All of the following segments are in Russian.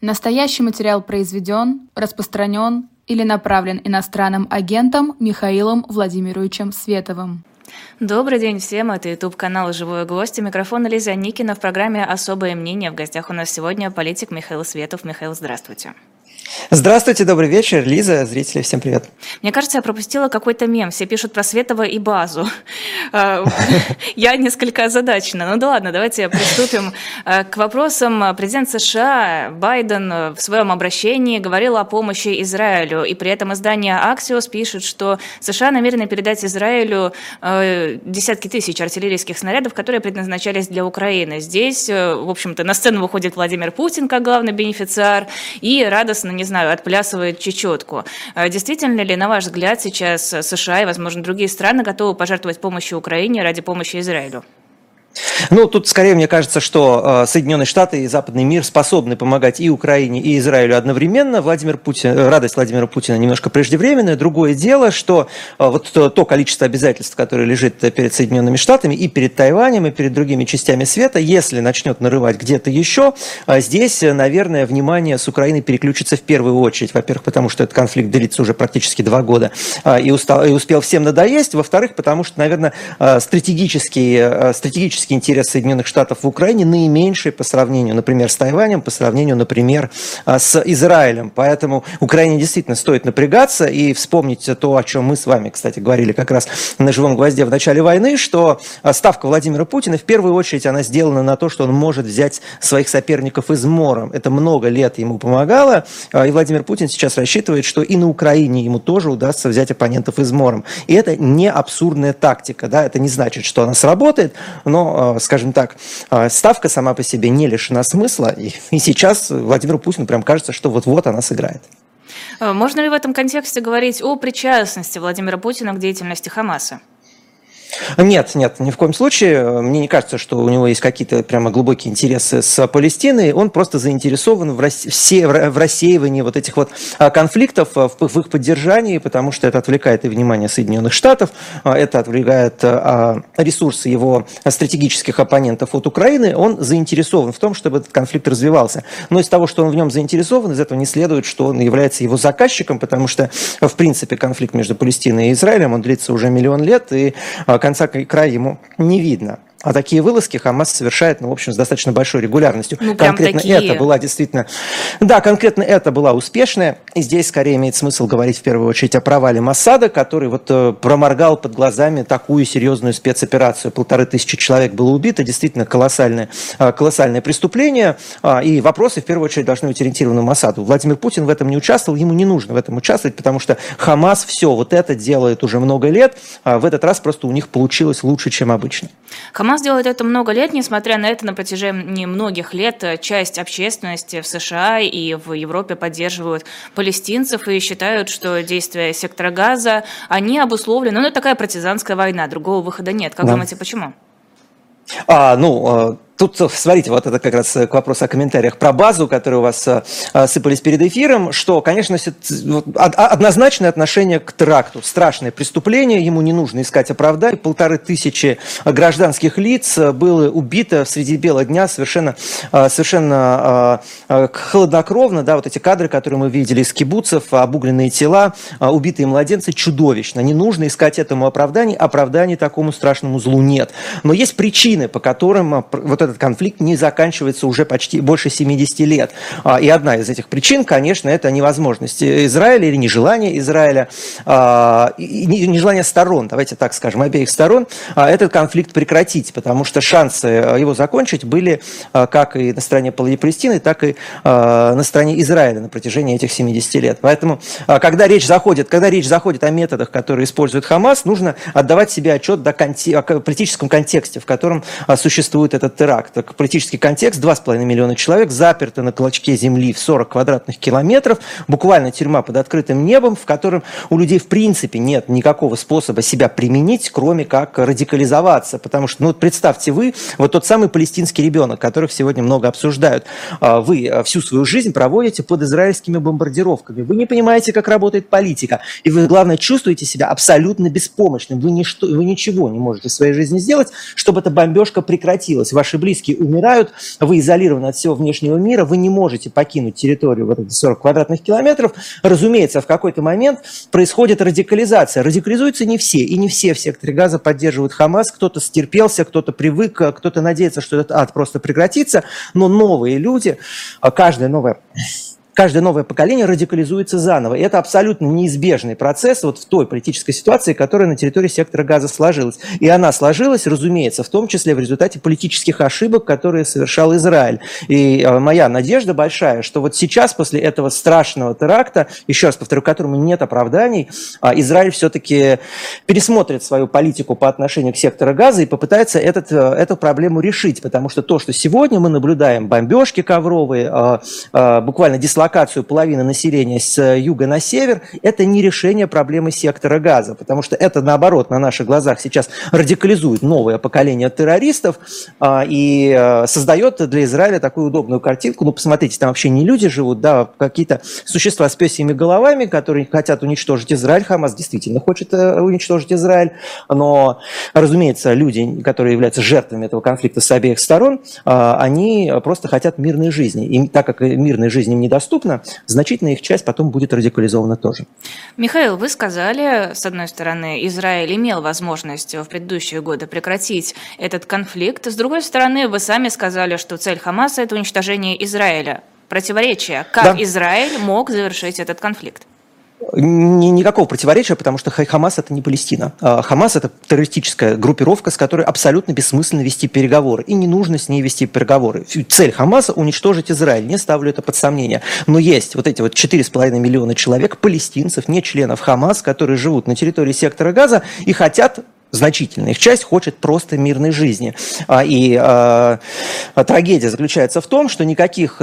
Настоящий материал произведен, распространен или направлен иностранным агентом Михаилом Владимировичем Световым. Добрый день всем, это YouTube-канал «Живой гость». Микрофон Лиза Никина в программе «Особое мнение». В гостях у нас сегодня политик Михаил Светов. Михаил, здравствуйте. Здравствуйте, добрый вечер, Лиза, зрители, всем привет. Мне кажется, я пропустила какой-то мем. Все пишут про Светова и базу. А, я несколько озадачена. Ну да ладно, давайте приступим а, к вопросам. Президент США Байден в своем обращении говорил о помощи Израилю, и при этом издание Axios пишет, что США намерены передать Израилю а, десятки тысяч артиллерийских снарядов, которые предназначались для Украины. Здесь, в общем-то, на сцену выходит Владимир Путин как главный бенефициар и радостно не знаю, отплясывает чечетку. А действительно ли, на ваш взгляд, сейчас США и, возможно, другие страны готовы пожертвовать помощью Украине ради помощи Израилю? Ну, тут скорее мне кажется, что э, Соединенные Штаты и западный мир способны помогать и Украине, и Израилю одновременно. Владимир Путин, э, радость Владимира Путина немножко преждевременная. Другое дело, что э, вот то, количество обязательств, которое лежит перед Соединенными Штатами и перед Тайванем, и перед другими частями света, если начнет нарывать где-то еще, здесь, наверное, внимание с Украины переключится в первую очередь. Во-первых, потому что этот конфликт длится уже практически два года и, устал, и успел всем надоесть. Во-вторых, потому что, наверное, стратегический, стратегический стратегический интерес Соединенных Штатов в Украине наименьший по сравнению, например, с Тайванем, по сравнению, например, а, с Израилем. Поэтому Украине действительно стоит напрягаться и вспомнить то, о чем мы с вами, кстати, говорили как раз на живом гвозде в начале войны, что а, ставка Владимира Путина в первую очередь она сделана на то, что он может взять своих соперников измором. Это много лет ему помогало, а, и Владимир Путин сейчас рассчитывает, что и на Украине ему тоже удастся взять оппонентов измором. И это не абсурдная тактика, да, это не значит, что она сработает, но Э, скажем так, э, ставка сама по себе не лишена смысла, и, и сейчас Владимиру Путину прям кажется, что вот-вот она сыграет. Э, можно ли в этом контексте говорить о причастности Владимира Путина к деятельности Хамаса? Нет, нет, ни в коем случае. Мне не кажется, что у него есть какие-то прямо глубокие интересы с Палестиной. Он просто заинтересован в, рас... в рассеивании вот этих вот а, конфликтов, а, в их поддержании, потому что это отвлекает и внимание Соединенных Штатов, а, это отвлекает ресурсы его стратегических оппонентов от Украины. Он заинтересован в том, чтобы этот конфликт развивался. Но из того, что он в нем заинтересован, из этого не следует, что он является его заказчиком, потому что, в принципе, конфликт между Палестиной и Израилем, он длится уже миллион лет, и конца и края ему не видно. А такие вылазки Хамас совершает, ну, в общем, с достаточно большой регулярностью. Ну, конкретно такие. это была действительно... Да, конкретно это была успешная. И здесь скорее имеет смысл говорить в первую очередь о провале Массада, который вот э, проморгал под глазами такую серьезную спецоперацию. Полторы тысячи человек было убито. Действительно колоссальное, э, колоссальное преступление. А, и вопросы в первую очередь должны быть ориентированы Массаду. Владимир Путин в этом не участвовал. Ему не нужно в этом участвовать, потому что Хамас все вот это делает уже много лет. А в этот раз просто у них получилось лучше, чем обычно. Хамас делает это много лет, несмотря на это, на протяжении многих лет э, часть общественности в США и в Европе поддерживают палестинцев и считают, что действия сектора газа, они обусловлены, ну, это такая партизанская война, другого выхода нет. Как да. думаете, почему? А, ну, э, Тут, смотрите, вот это как раз к вопросу о комментариях про базу, которые у вас а, сыпались перед эфиром, что, конечно, однозначное отношение к теракту. Страшное преступление, ему не нужно искать оправдания. Полторы тысячи гражданских лиц было убито среди бела дня совершенно, совершенно холоднокровно. Да, вот эти кадры, которые мы видели из кибуцев, обугленные тела, убитые младенцы, чудовищно. Не нужно искать этому оправданий. Оправданий такому страшному злу нет. Но есть причины, по которым вот этот конфликт не заканчивается уже почти больше 70 лет. А, и одна из этих причин, конечно, это невозможность Израиля или нежелание Израиля, а, нежелание сторон, давайте так скажем, обеих сторон, а, этот конфликт прекратить, потому что шансы его закончить были как и на стороне Палестины, так и на стороне Израиля на протяжении этих 70 лет. Поэтому, когда речь заходит, когда речь заходит о методах, которые использует Хамас, нужно отдавать себе отчет о политическом контексте, в котором существует этот террор теракт. Политический контекст, 2,5 миллиона человек заперты на клочке земли в 40 квадратных километров, буквально тюрьма под открытым небом, в котором у людей в принципе нет никакого способа себя применить, кроме как радикализоваться. Потому что, ну представьте вы, вот тот самый палестинский ребенок, которых сегодня много обсуждают, а, вы а, всю свою жизнь проводите под израильскими бомбардировками, вы не понимаете, как работает политика, и вы, главное, чувствуете себя абсолютно беспомощным, вы, ничто, вы ничего не можете в своей жизни сделать, чтобы эта бомбежка прекратилась, ваши близкие умирают, вы изолированы от всего внешнего мира, вы не можете покинуть территорию вот эти 40 квадратных километров. Разумеется, в какой-то момент происходит радикализация. Радикализуются не все, и не все в секторе газа поддерживают Хамас. Кто-то стерпелся, кто-то привык, кто-то надеется, что этот ад просто прекратится, но новые люди, каждая новая каждое новое поколение радикализуется заново. И это абсолютно неизбежный процесс вот в той политической ситуации, которая на территории сектора газа сложилась. И она сложилась, разумеется, в том числе в результате политических ошибок, которые совершал Израиль. И э, моя надежда большая, что вот сейчас, после этого страшного теракта, еще раз повторю, которому нет оправданий, а, Израиль все-таки пересмотрит свою политику по отношению к сектору газа и попытается этот, э, эту проблему решить. Потому что то, что сегодня мы наблюдаем, бомбежки ковровые, э, буквально дислокация релокацию половины населения с э, юга на север, это не решение проблемы сектора газа, потому что это, наоборот, на наших глазах сейчас радикализует новое поколение террористов а, и а, создает для Израиля такую удобную картинку. Ну, посмотрите, там вообще не люди живут, да, а какие-то существа с песями головами, которые хотят уничтожить Израиль. Хамас действительно хочет э, уничтожить Израиль, но, разумеется, люди, которые являются жертвами этого конфликта с обеих сторон, а, они просто хотят мирной жизни. И так как мирной жизни им недоступна, доступна, значительная их часть потом будет радикализована тоже. Михаил, вы сказали, с одной стороны, Израиль имел возможность в предыдущие годы прекратить этот конфликт, с другой стороны, вы сами сказали, что цель Хамаса – это уничтожение Израиля. Противоречие. Как да. Израиль мог завершить этот конфликт? Никакого противоречия, потому что Хамас это не Палестина. А, Хамас это террористическая группировка, с которой абсолютно бессмысленно вести переговоры. И не нужно с ней вести переговоры. Цель Хамаса уничтожить Израиль. Не ставлю это под сомнение. Но есть вот эти вот 4,5 миллиона человек, палестинцев, не членов Хамас, которые живут на территории сектора Газа и хотят значительная их часть хочет просто мирной жизни. А, и а, трагедия заключается в том, что никаких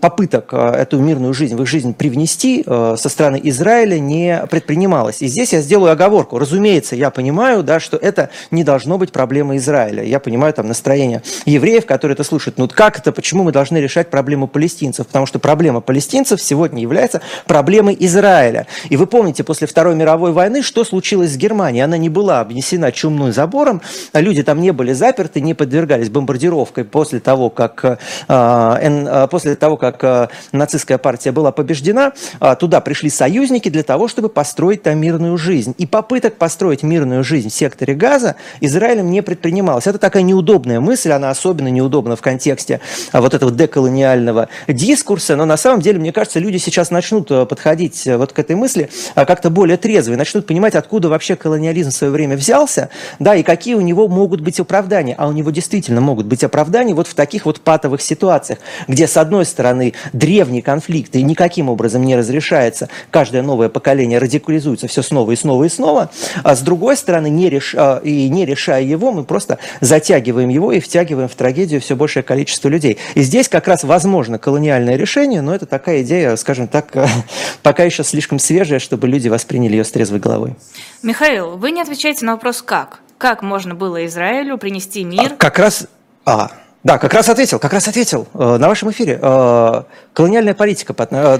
попыток а, эту мирную жизнь в их жизнь привнести со стороны Израиля не предпринималось. И здесь я сделаю оговорку. Разумеется, я понимаю, да, что это не должно быть проблемой Израиля. Я понимаю там настроение евреев, которые это слушают. Ну как это, почему мы должны решать проблему палестинцев? Потому что проблема палестинцев сегодня является проблемой Израиля. И вы помните, после Второй мировой войны, что случилось с Германией? Она не была обнесена окружена чумной забором, а люди там не были заперты, не подвергались бомбардировкой после того, как, э, э, после того, как э, нацистская партия была побеждена. Туда пришли союзники для того, чтобы построить там мирную жизнь. И попыток построить мирную жизнь в секторе Газа Израилем не предпринималось. Это такая неудобная мысль, она особенно неудобна в контексте вот этого деколониального дискурса, но на самом деле, мне кажется, люди сейчас начнут подходить вот к этой мысли как-то более трезво и начнут понимать, откуда вообще колониализм в свое время взялся, да, и какие у него могут быть оправдания. А у него действительно могут быть оправдания вот в таких вот патовых ситуациях, где, с одной стороны, древний конфликт и никаким образом не разрешается, каждое новое поколение радикализуется все снова и снова и снова, а с другой стороны, не реш... А, и не решая его, мы просто затягиваем его и втягиваем в трагедию все большее количество людей. И здесь как раз возможно колониальное решение, но это такая идея, скажем так, пока еще слишком свежая, чтобы люди восприняли ее с трезвой головой. Михаил, вы не отвечаете на вопрос «как?». Как можно было Израилю принести мир? А, как раз... А, да, как раз ответил, как раз ответил э, на вашем эфире. Э, колониальная политика. Э,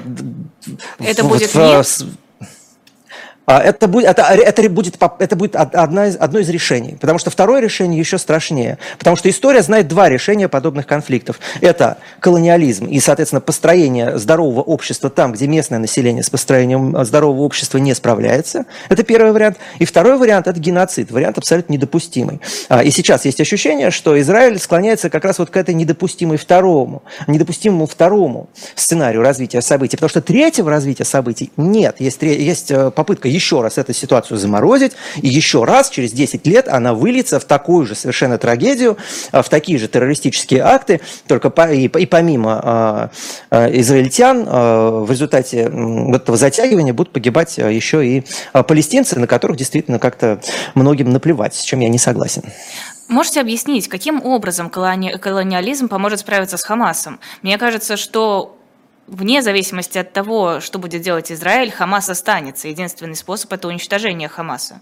Это в, будет в, мир? А, это будет, это, это будет, это будет одна из, одно из решений. Потому что второе решение еще страшнее. Потому что история знает два решения подобных конфликтов. Это колониализм и, соответственно, построение здорового общества там, где местное население с построением здорового общества не справляется. Это первый вариант. И второй вариант – это геноцид. Вариант абсолютно недопустимый. А, и сейчас есть ощущение, что Израиль склоняется как раз вот к этой недопустимой второму, недопустимому второму сценарию развития событий. Потому что третьего развития событий нет. Есть, есть э, попытка еще раз эту ситуацию заморозить, и еще раз через 10 лет она выльется в такую же совершенно трагедию, а, в такие же террористические акты, только по, и, и помимо а, израильтян а, в результате этого затягивания будут погибать еще и палестинцы, на которых действительно как-то многим наплевать, с чем я не согласен. Можете объяснить, каким образом колони... колониализм поможет справиться с Хамасом? Мне кажется, что вне зависимости от того, что будет делать Израиль, Хамас останется. Единственный способ – это уничтожение Хамаса.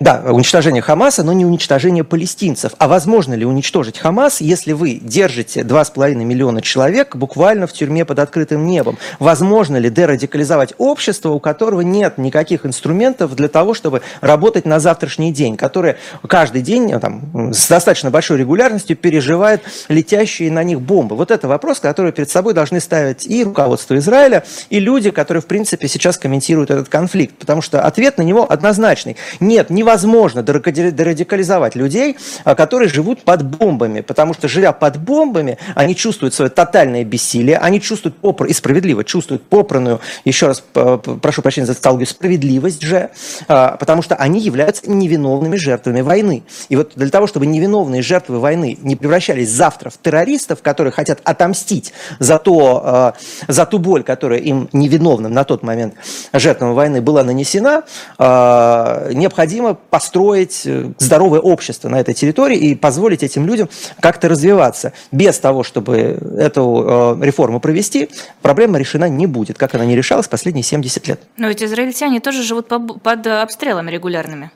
Да, уничтожение Хамаса, но не уничтожение палестинцев. А возможно ли уничтожить Хамас, если вы держите 2,5 миллиона человек буквально в тюрьме под открытым небом? Возможно ли дерадикализовать общество, у которого нет никаких инструментов для того, чтобы работать на завтрашний день, которое каждый день э, там, с достаточно большой регулярностью переживает летящие на них бомбы? Вот это вопрос, который перед собой должны ставить и руководство Израиля, и люди, которые, в принципе, сейчас комментируют этот конфликт. Потому что ответ на него однозначный. Нет, невозможно дерадикализовать людей, а, которые живут под бомбами, потому что, живя под бомбами, они чувствуют свое тотальное бессилие, они чувствуют попр... и справедливо чувствуют попранную, еще раз прошу прощения за тавтологию, справедливость же, а, потому что они являются невиновными жертвами войны. И вот для того, чтобы невиновные жертвы войны не превращались завтра в террористов, которые хотят отомстить за, то, а, за ту боль, которая им невиновным на тот момент жертвам войны была нанесена, необходимо необходимо построить э, здоровое общество на этой территории и позволить этим людям как-то развиваться. Без того, чтобы эту э, реформу провести, проблема решена не будет, как она не решалась последние 70 лет. Но ведь израильтяне тоже живут под обстрелами регулярными.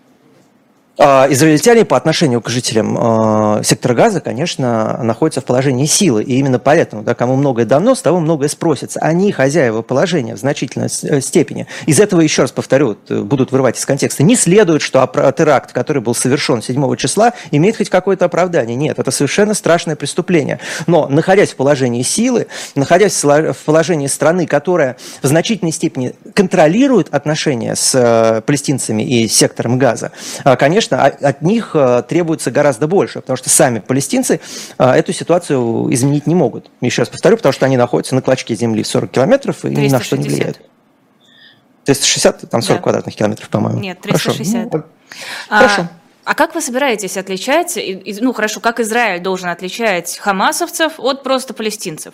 А, израильтяне по отношению к жителям а, сектора газа, конечно, находятся в положении силы. И именно поэтому, да, кому многое давно, с того многое спросится. Они хозяева положения в значительной э, степени. Из этого, еще раз повторю, э, будут вырывать из контекста. Не следует, что теракт, который был совершен 7 числа, имеет хоть какое-то оправдание. Нет, это совершенно страшное преступление. Но, находясь в положении силы, находясь в положении страны, которая в значительной степени контролирует отношения с э, палестинцами и сектором газа, конечно, конечно, от них э, требуется гораздо больше, потому что сами палестинцы э, эту ситуацию изменить не могут. Еще раз повторю, потому что они находятся на клочке земли в 40 километров и 360. ни на что не влияют. 360, там 40 да. квадратных километров, по-моему. Нет, 360. Хорошо. А, хорошо. А как вы собираетесь отличать, ну хорошо, как Израиль должен отличать хамасовцев от просто палестинцев?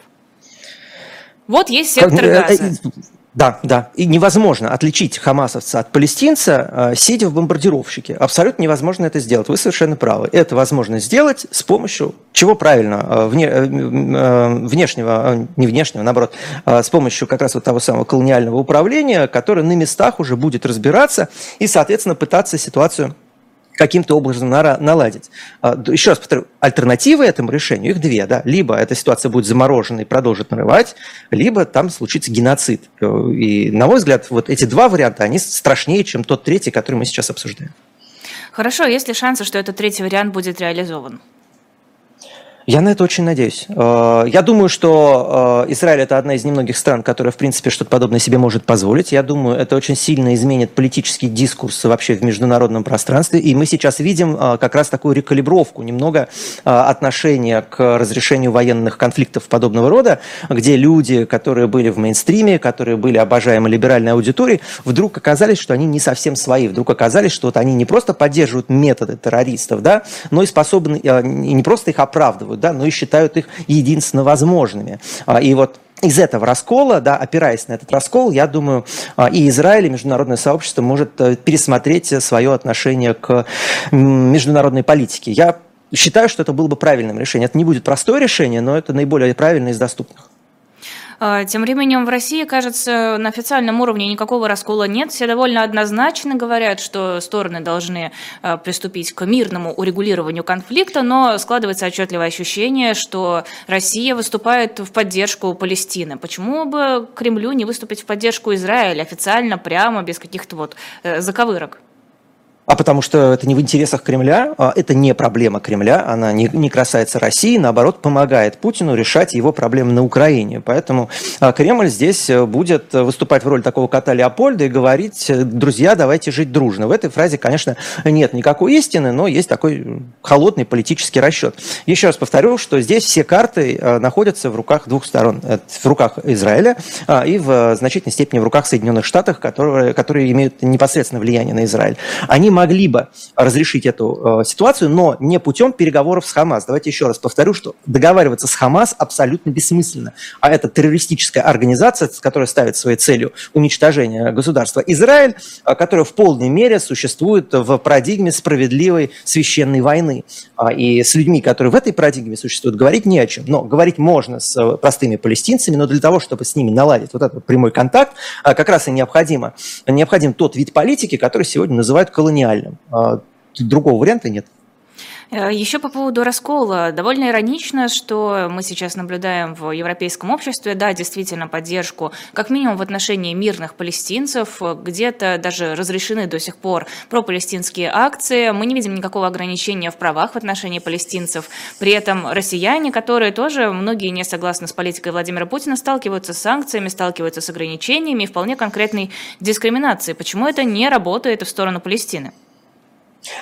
Вот есть сектор э, газа. Да, да. И невозможно отличить хамасовца от палестинца, э, сидя в бомбардировщике. Абсолютно невозможно это сделать. Вы совершенно правы. Это возможно сделать с помощью чего правильно? Э, вне, э, внешнего, не внешнего, наоборот, с помощью как раз вот того самого колониального управления, которое на местах уже будет разбираться и, соответственно, пытаться ситуацию каким-то образом наладить. А, еще раз повторю, альтернативы этому решению, их две. Да? Либо эта ситуация будет заморожена и продолжит нарывать, либо там случится геноцид. И, на мой взгляд, вот эти два варианта, они страшнее, чем тот третий, который мы сейчас обсуждаем. Хорошо, есть ли шансы, что этот третий вариант будет реализован? Я на это очень надеюсь. Э, я думаю, что э, Израиль это одна из немногих стран, которая, в принципе, что-то подобное себе может позволить. Я думаю, это очень сильно изменит политический дискурс вообще в международном пространстве. И мы сейчас видим э, как раз такую рекалибровку, немного отношения к разрешению военных конфликтов подобного рода, где люди, которые были в мейнстриме, которые были обожаемы либеральной аудиторией, вдруг оказались, что они не совсем свои. Вдруг оказались, что вот они не просто поддерживают методы террористов, да, но и способны, не просто их оправдывают, оправдывают, да, но и считают их единственно возможными. А, и вот из этого раскола, да, опираясь на этот раскол, я думаю, а, и Израиль, и международное сообщество может э, пересмотреть свое отношение к международной политике. Я считаю, что это было бы правильным решением. Это не будет простое решение, но это наиболее правильное из доступных. А, тем временем в России, кажется, на официальном уровне никакого раскола нет. Все довольно однозначно говорят, что стороны должны а, приступить к мирному урегулированию конфликта, но складывается отчетливое ощущение, что Россия выступает в поддержку Палестины. Почему бы Кремлю не выступить в поддержку Израиля официально, прямо, без каких-то вот э, заковырок? А потому что это не в интересах Кремля, а это не проблема Кремля, она не, не касается России, наоборот, помогает Путину решать его проблемы на Украине. Поэтому а, Кремль здесь э, будет выступать в роли такого кота Леопольда и говорить, э, друзья, давайте жить дружно. В этой фразе, конечно, нет никакой истины, но есть такой холодный политический расчет. Еще раз повторю, что здесь все карты э, находятся в руках двух сторон. В руках Израиля а, и в значительной степени в руках Соединенных Штатов, которые, которые имеют непосредственное влияние на Израиль. Они могли бы разрешить эту э, ситуацию, но не путем переговоров с Хамас. Давайте еще раз повторю, что договариваться с Хамас абсолютно бессмысленно. А это террористическая организация, которая ставит своей целью уничтожение государства Израиль, э, которая в полной мере существует в парадигме справедливой священной войны. А, и с людьми, которые в этой парадигме существуют, говорить не о чем. Но говорить можно с э, простыми палестинцами, но для того, чтобы с ними наладить вот этот прямой контакт, э, как раз и необходимо, необходим тот вид политики, который сегодня называют колониальным гениальным. Другого варианта нет. Э, Еще по поводу раскола. Довольно иронично, что мы сейчас наблюдаем в европейском обществе, да, действительно, поддержку, как минимум в отношении мирных палестинцев, где-то даже разрешены до сих пор пропалестинские акции. Мы не видим никакого ограничения в правах в отношении палестинцев. При этом россияне, которые тоже, многие не согласны с политикой Владимира Путина, сталкиваются с санкциями, сталкиваются с ограничениями и вполне конкретной дискриминацией. Почему это не работает в сторону Палестины?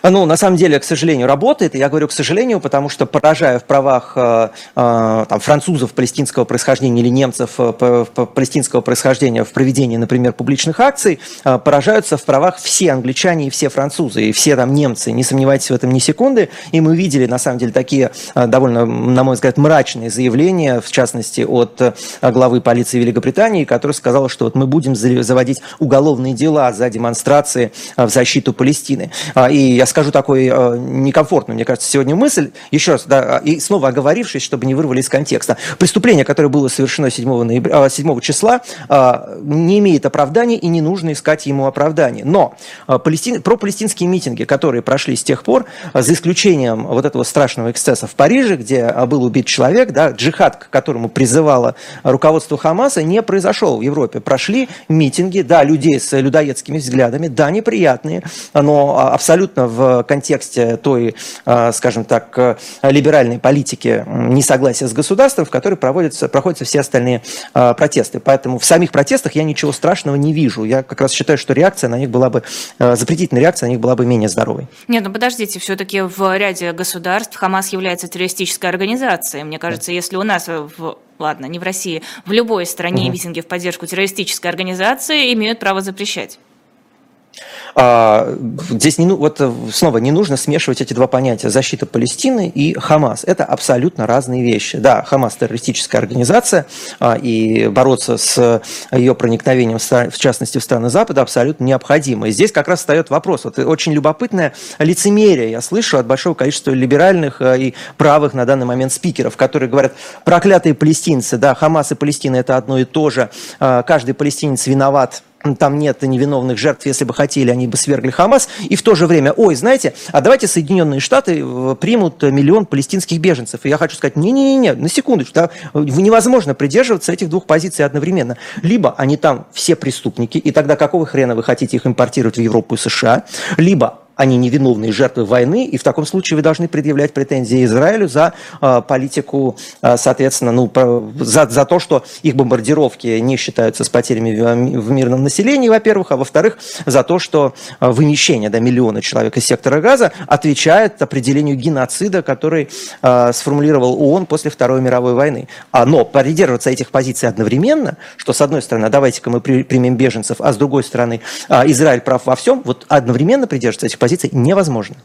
Ну, на самом деле, к сожалению, работает. Я говорю к сожалению, потому что, поражая в правах э, э, там, французов палестинского происхождения или немцев э, палестинского происхождения в проведении, например, публичных акций, э, поражаются в правах все англичане и все французы, и все там немцы. Не сомневайтесь в этом ни секунды. И мы видели, на самом деле, такие э, довольно, на мой взгляд, мрачные заявления, в частности, от э, главы полиции Великобритании, который сказал, что вот мы будем заводить уголовные дела за демонстрации э, в защиту Палестины. А, и я скажу такой э, некомфортную, мне кажется, сегодня мысль, еще раз, да, и снова оговорившись, чтобы не вырвали из контекста. Преступление, которое было совершено 7, ноября, 7 числа, э, не имеет оправдания и не нужно искать ему оправдания. Но э, палестин, пропалестинские митинги, которые прошли с тех пор, э, за исключением вот этого страшного эксцесса в Париже, где э, был убит человек, да, джихад, к которому призывало руководство Хамаса, не произошел в Европе. Прошли митинги, да, людей с людоедскими взглядами, да, неприятные, но абсолютно в контексте той, а, скажем так, либеральной политики несогласия с государством, в которой проводятся, проходятся все остальные а, протесты. Поэтому в самих протестах я ничего страшного не вижу. Я как раз считаю, что реакция на них была бы, э, запретительная реакция на них была бы менее здоровой. Нет, ну подождите, все-таки в ряде государств Хамас является террористической организацией. Мне кажется, если у нас в ладно, не в России, в любой стране угу. митинги в поддержку террористической организации имеют право запрещать. А, здесь не, вот э, снова не нужно смешивать эти два понятия защита Палестины и Хамас. Это абсолютно разные вещи. Да, Хамас террористическая организация, а, и бороться с ее проникновением, в частности, в страны Запада, абсолютно необходимо. И здесь как раз встает вопрос. Вот очень любопытное лицемерие я слышу от большого количества либеральных э, и правых на данный момент спикеров, которые говорят, проклятые палестинцы, да, Хамас и Палестина это одно и то же, а, каждый палестинец виноват там нет невиновных жертв, если бы хотели, они бы свергли Хамас, и в то же время, ой, знаете, а давайте Соединенные Штаты э, примут миллион палестинских беженцев. И я хочу сказать, не-не-не, на секундочку, да, невозможно придерживаться этих двух позиций одновременно. Либо они там все преступники, и тогда какого хрена вы хотите их импортировать в Европу и США, либо они невиновные жертвы войны, и в таком случае вы должны предъявлять претензии Израилю за э, политику, э, соответственно, ну, за, за то, что их бомбардировки не считаются с потерями в, мирном населении, во-первых, а во-вторых, за то, что э, вымещение да, миллиона человек из сектора газа отвечает определению геноцида, который э, сформулировал ООН после Второй мировой войны. А, но придерживаться этих позиций одновременно, что с одной стороны, давайте-ка мы при, примем беженцев, а с другой стороны, э, Израиль прав во всем, вот одновременно придерживаться этих позиций невозможно.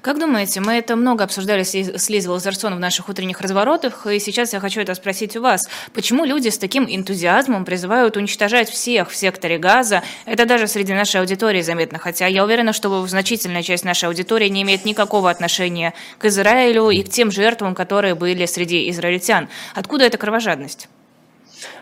Как думаете, мы это много обсуждали с Лизой Лазарсон в наших утренних разворотах, и сейчас я хочу это спросить у вас. Почему люди с таким энтузиазмом призывают уничтожать всех в секторе газа? Это даже среди нашей аудитории заметно, хотя я уверена, что значительная часть нашей аудитории не имеет никакого отношения к Израилю и к тем жертвам, которые были среди израильтян. Откуда эта кровожадность?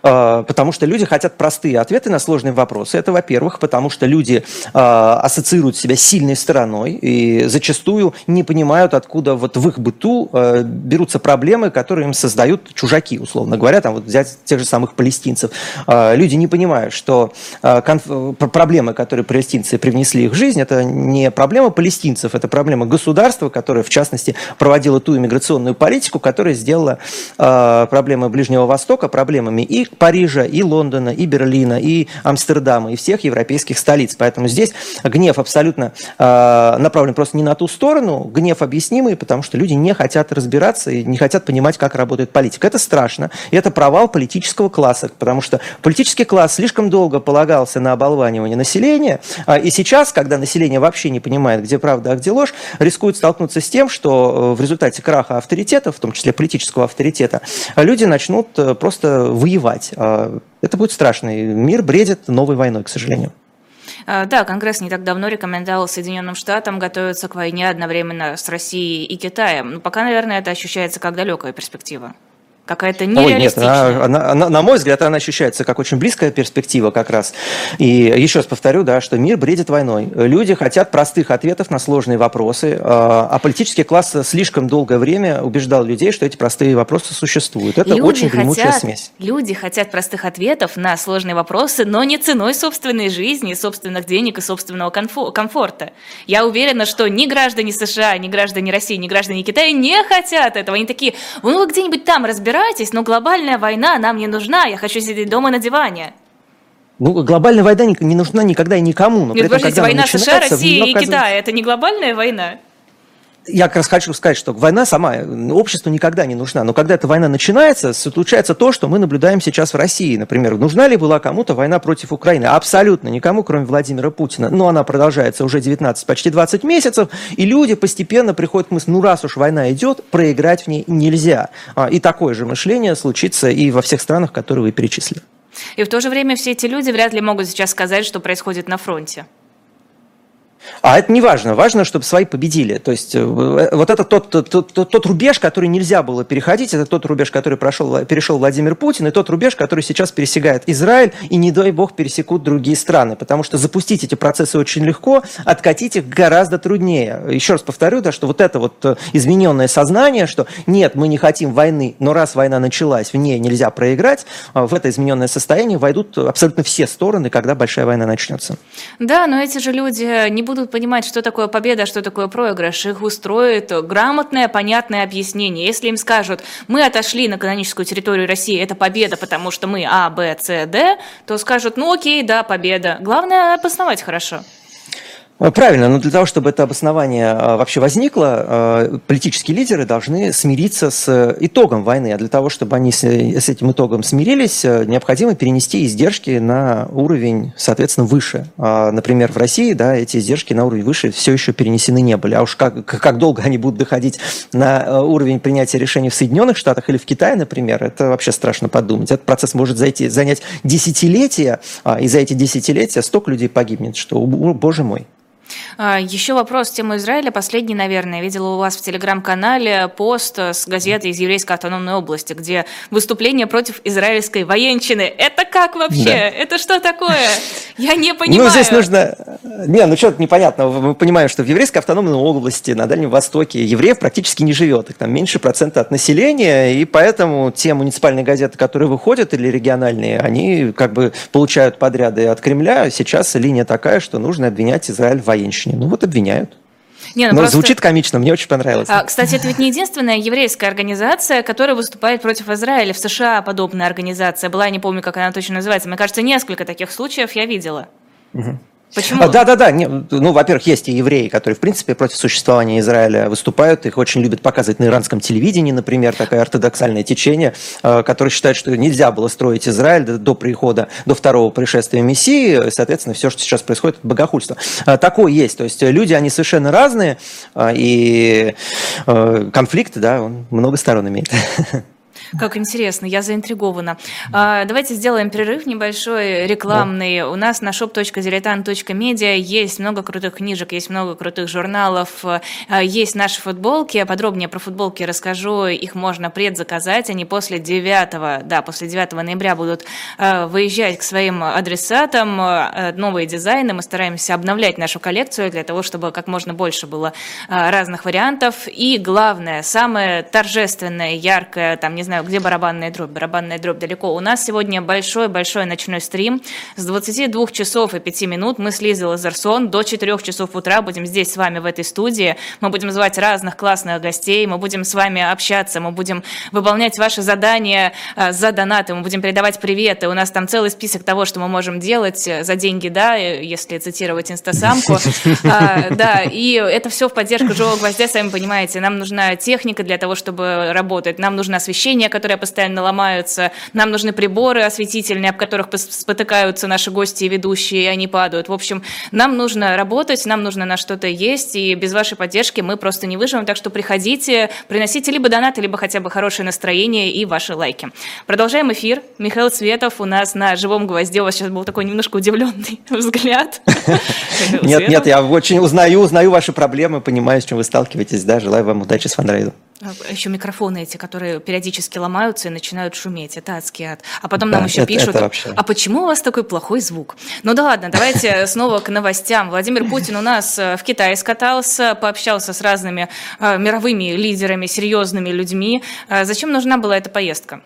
А, потому что люди хотят простые ответы на сложные вопросы. Это, во-первых, потому что люди а, ассоциируют себя сильной стороной и зачастую не понимают, откуда вот в их быту а, берутся проблемы, которые им создают чужаки, условно говоря, там вот взять тех же самых палестинцев. Люди не понимают, что проблемы, которые палестинцы привнесли в жизнь, это не проблема палестинцев, это проблема государства, которое, в частности, проводило ту иммиграционную политику, которая сделала проблемы Ближнего Востока проблемами и Парижа, и Лондона, и Берлина, и Амстердама, и всех европейских столиц. Поэтому здесь гнев абсолютно э, направлен просто не на ту сторону, гнев объяснимый, потому что люди не хотят разбираться и не хотят понимать, как работает политика. Это страшно, и это провал политического класса, потому что политический класс слишком долго полагался на оболванивание населения, э, и сейчас, когда население вообще не понимает, где правда, а где ложь, рискует столкнуться с тем, что э, в результате краха авторитета, в том числе политического авторитета, люди начнут э, просто воевать воевать. А, это будет страшно. Мир бредит новой войной, к сожалению. А, да, Конгресс не так давно рекомендовал Соединенным Штатам готовиться к войне одновременно с Россией и Китаем. Но пока, наверное, это ощущается как далекая перспектива. Какая-то нереалистичная. Ой, нет, она, она, на мой взгляд, она ощущается как очень близкая перспектива как раз. И еще раз повторю, да, что мир бредит войной. Люди хотят простых ответов на сложные вопросы, а, а политический класс слишком долгое время убеждал людей, что эти простые вопросы существуют. Это люди очень гремучая хотят, смесь. Люди хотят простых ответов на сложные вопросы, но не ценой собственной жизни, собственных денег и собственного комфорта. Я уверена, что ни граждане США, ни граждане России, ни граждане Китая не хотят этого. Они такие, ну вы где-нибудь там разбирайтесь, разбирайтесь, но глобальная война нам не нужна, я хочу сидеть дома на диване. Ну, глобальная война не, нужна никогда и никому. Но Нет, подождите, война США, России и Китая – это не глобальная война? Я как раз хочу сказать, что война сама обществу никогда не нужна. Но когда эта война начинается, случается то, что мы наблюдаем сейчас в России. Например, нужна ли была кому-то война против Украины? Абсолютно никому, кроме Владимира Путина. Но она продолжается уже 19, почти 20 месяцев, и люди постепенно приходят к мысли, ну раз уж война идет, проиграть в ней нельзя. А, и такое же мышление случится и во всех странах, которые вы перечислили. И в то же время все эти люди вряд ли могут сейчас сказать, что происходит на фронте. А это не важно. Важно, чтобы свои победили. То есть э, вот это тот, тот, тот, тот рубеж, который нельзя было переходить, это тот рубеж, который прошел, перешел Владимир Путин, и тот рубеж, который сейчас пересекает Израиль, и не дай бог пересекут другие страны. Потому что запустить эти процессы очень легко, откатить их гораздо труднее. Еще раз повторю, да, что вот это вот э, измененное сознание, что нет, мы не хотим войны, но раз война началась, в ней нельзя проиграть, в это измененное состояние войдут абсолютно все стороны, когда большая война начнется. Да, но эти же люди не будут понимать, что такое победа, что такое проигрыш. Их устроит грамотное, понятное объяснение. Если им скажут, мы отошли на каноническую территорию России, это победа, потому что мы А, Б, С, Д, то скажут, ну окей, да, победа. Главное обосновать хорошо. Э, правильно, но для того, чтобы это обоснование э, вообще возникло, э, политические лидеры должны смириться с итогом войны. А для того, чтобы они с этим итогом смирились, необходимо перенести издержки на уровень, соответственно, выше. А, например, в России да, эти издержки на уровень выше все еще перенесены не были. А уж как, как долго они будут доходить на уровень принятия решений в Соединенных Штатах или в Китае, например, это вообще страшно подумать. Этот процесс может зайти, занять десятилетия, а, и за эти десятилетия столько людей погибнет, что, боже мой. А, Еще вопрос тему Израиля, последний, наверное. Видела у вас в телеграм-канале пост с газеты из Еврейской автономной области, где выступление против израильской военщины. Это как вообще? Да. Это что такое? Я не ну, понимаю. Ну, здесь нужно... Не, ну что-то непонятно. Мы понимаем, что в Еврейской автономной области на Дальнем Востоке евреев практически не живет. Их там меньше процента от населения, и поэтому те муниципальные газеты, которые выходят, или региональные, они как бы получают подряды от Кремля. Сейчас линия такая, что нужно обвинять Израиль в военщине. Ну вот обвиняют. Не, ну Но просто... звучит комично, мне очень понравилось. А, кстати, это ведь не единственная еврейская организация, которая выступает против Израиля. В США подобная организация была, я не помню, как она точно называется. Мне кажется, несколько таких случаев я видела. Угу. Почему? Да, да, да. Не, ну, во-первых, есть и евреи, которые, в принципе, против существования Израиля выступают. Их очень любят показывать на иранском телевидении, например, такое ортодоксальное течение, э, которое считает, что нельзя было строить Израиль до прихода, до второго пришествия Мессии. Соответственно, все, что сейчас происходит, это богохульство. А, такое есть. То есть люди, они совершенно разные, а, и э, конфликт, да, он много сторон имеет. Как интересно, я заинтригована. А, давайте сделаем перерыв небольшой, рекламный. Да. У нас на shop.diletant.media есть много крутых книжек, есть много крутых журналов, а, есть наши футболки. Подробнее про футболки расскажу. Их можно предзаказать. Они после 9, да, после 9 ноября будут а, выезжать к своим адресатам. А, новые дизайны. Мы стараемся обновлять нашу коллекцию для того, чтобы как можно больше было разных вариантов. И главное, самое торжественное, яркое, там, не знаю, знаю, где барабанная дробь. Барабанная дробь далеко. У нас сегодня большой-большой ночной стрим. С 22 часов и 5 минут мы с Лизой Лазерсон до 4 часов утра будем здесь с вами в этой студии. Мы будем звать разных классных гостей, мы будем с вами общаться, мы будем выполнять ваши задания э, за донаты, мы будем передавать приветы. У нас там целый список того, что мы можем делать э, за деньги, да, э, если цитировать инстасамку. А, да, и это все в поддержку живого гвоздя, сами понимаете. Нам нужна техника для того, чтобы работать, нам нужно освещение, освещения, которые постоянно ломаются. Нам нужны приборы осветительные, об которых спотыкаются наши гости и ведущие, и они падают. В общем, нам нужно работать, нам нужно на что-то есть, и без вашей поддержки мы просто не выживем. Так что приходите, приносите либо донаты, либо хотя бы хорошее настроение и ваши лайки. Продолжаем эфир. Михаил Светов у нас на живом гвозде. У вас сейчас был такой немножко удивленный взгляд. Нет, нет, я очень узнаю, узнаю ваши проблемы, понимаю, с чем вы сталкиваетесь. Да, желаю вам удачи с фандрейдом. А, еще микрофоны эти, которые периодически ломаются и начинают шуметь. Это адский ад. А потом да, нам еще это, пишут, это вообще... а почему у вас такой плохой звук? Ну да ладно, давайте снова к новостям. Владимир Путин у нас э, в Китае скатался, пообщался с разными э, мировыми лидерами, серьезными людьми. Э, зачем нужна была эта поездка?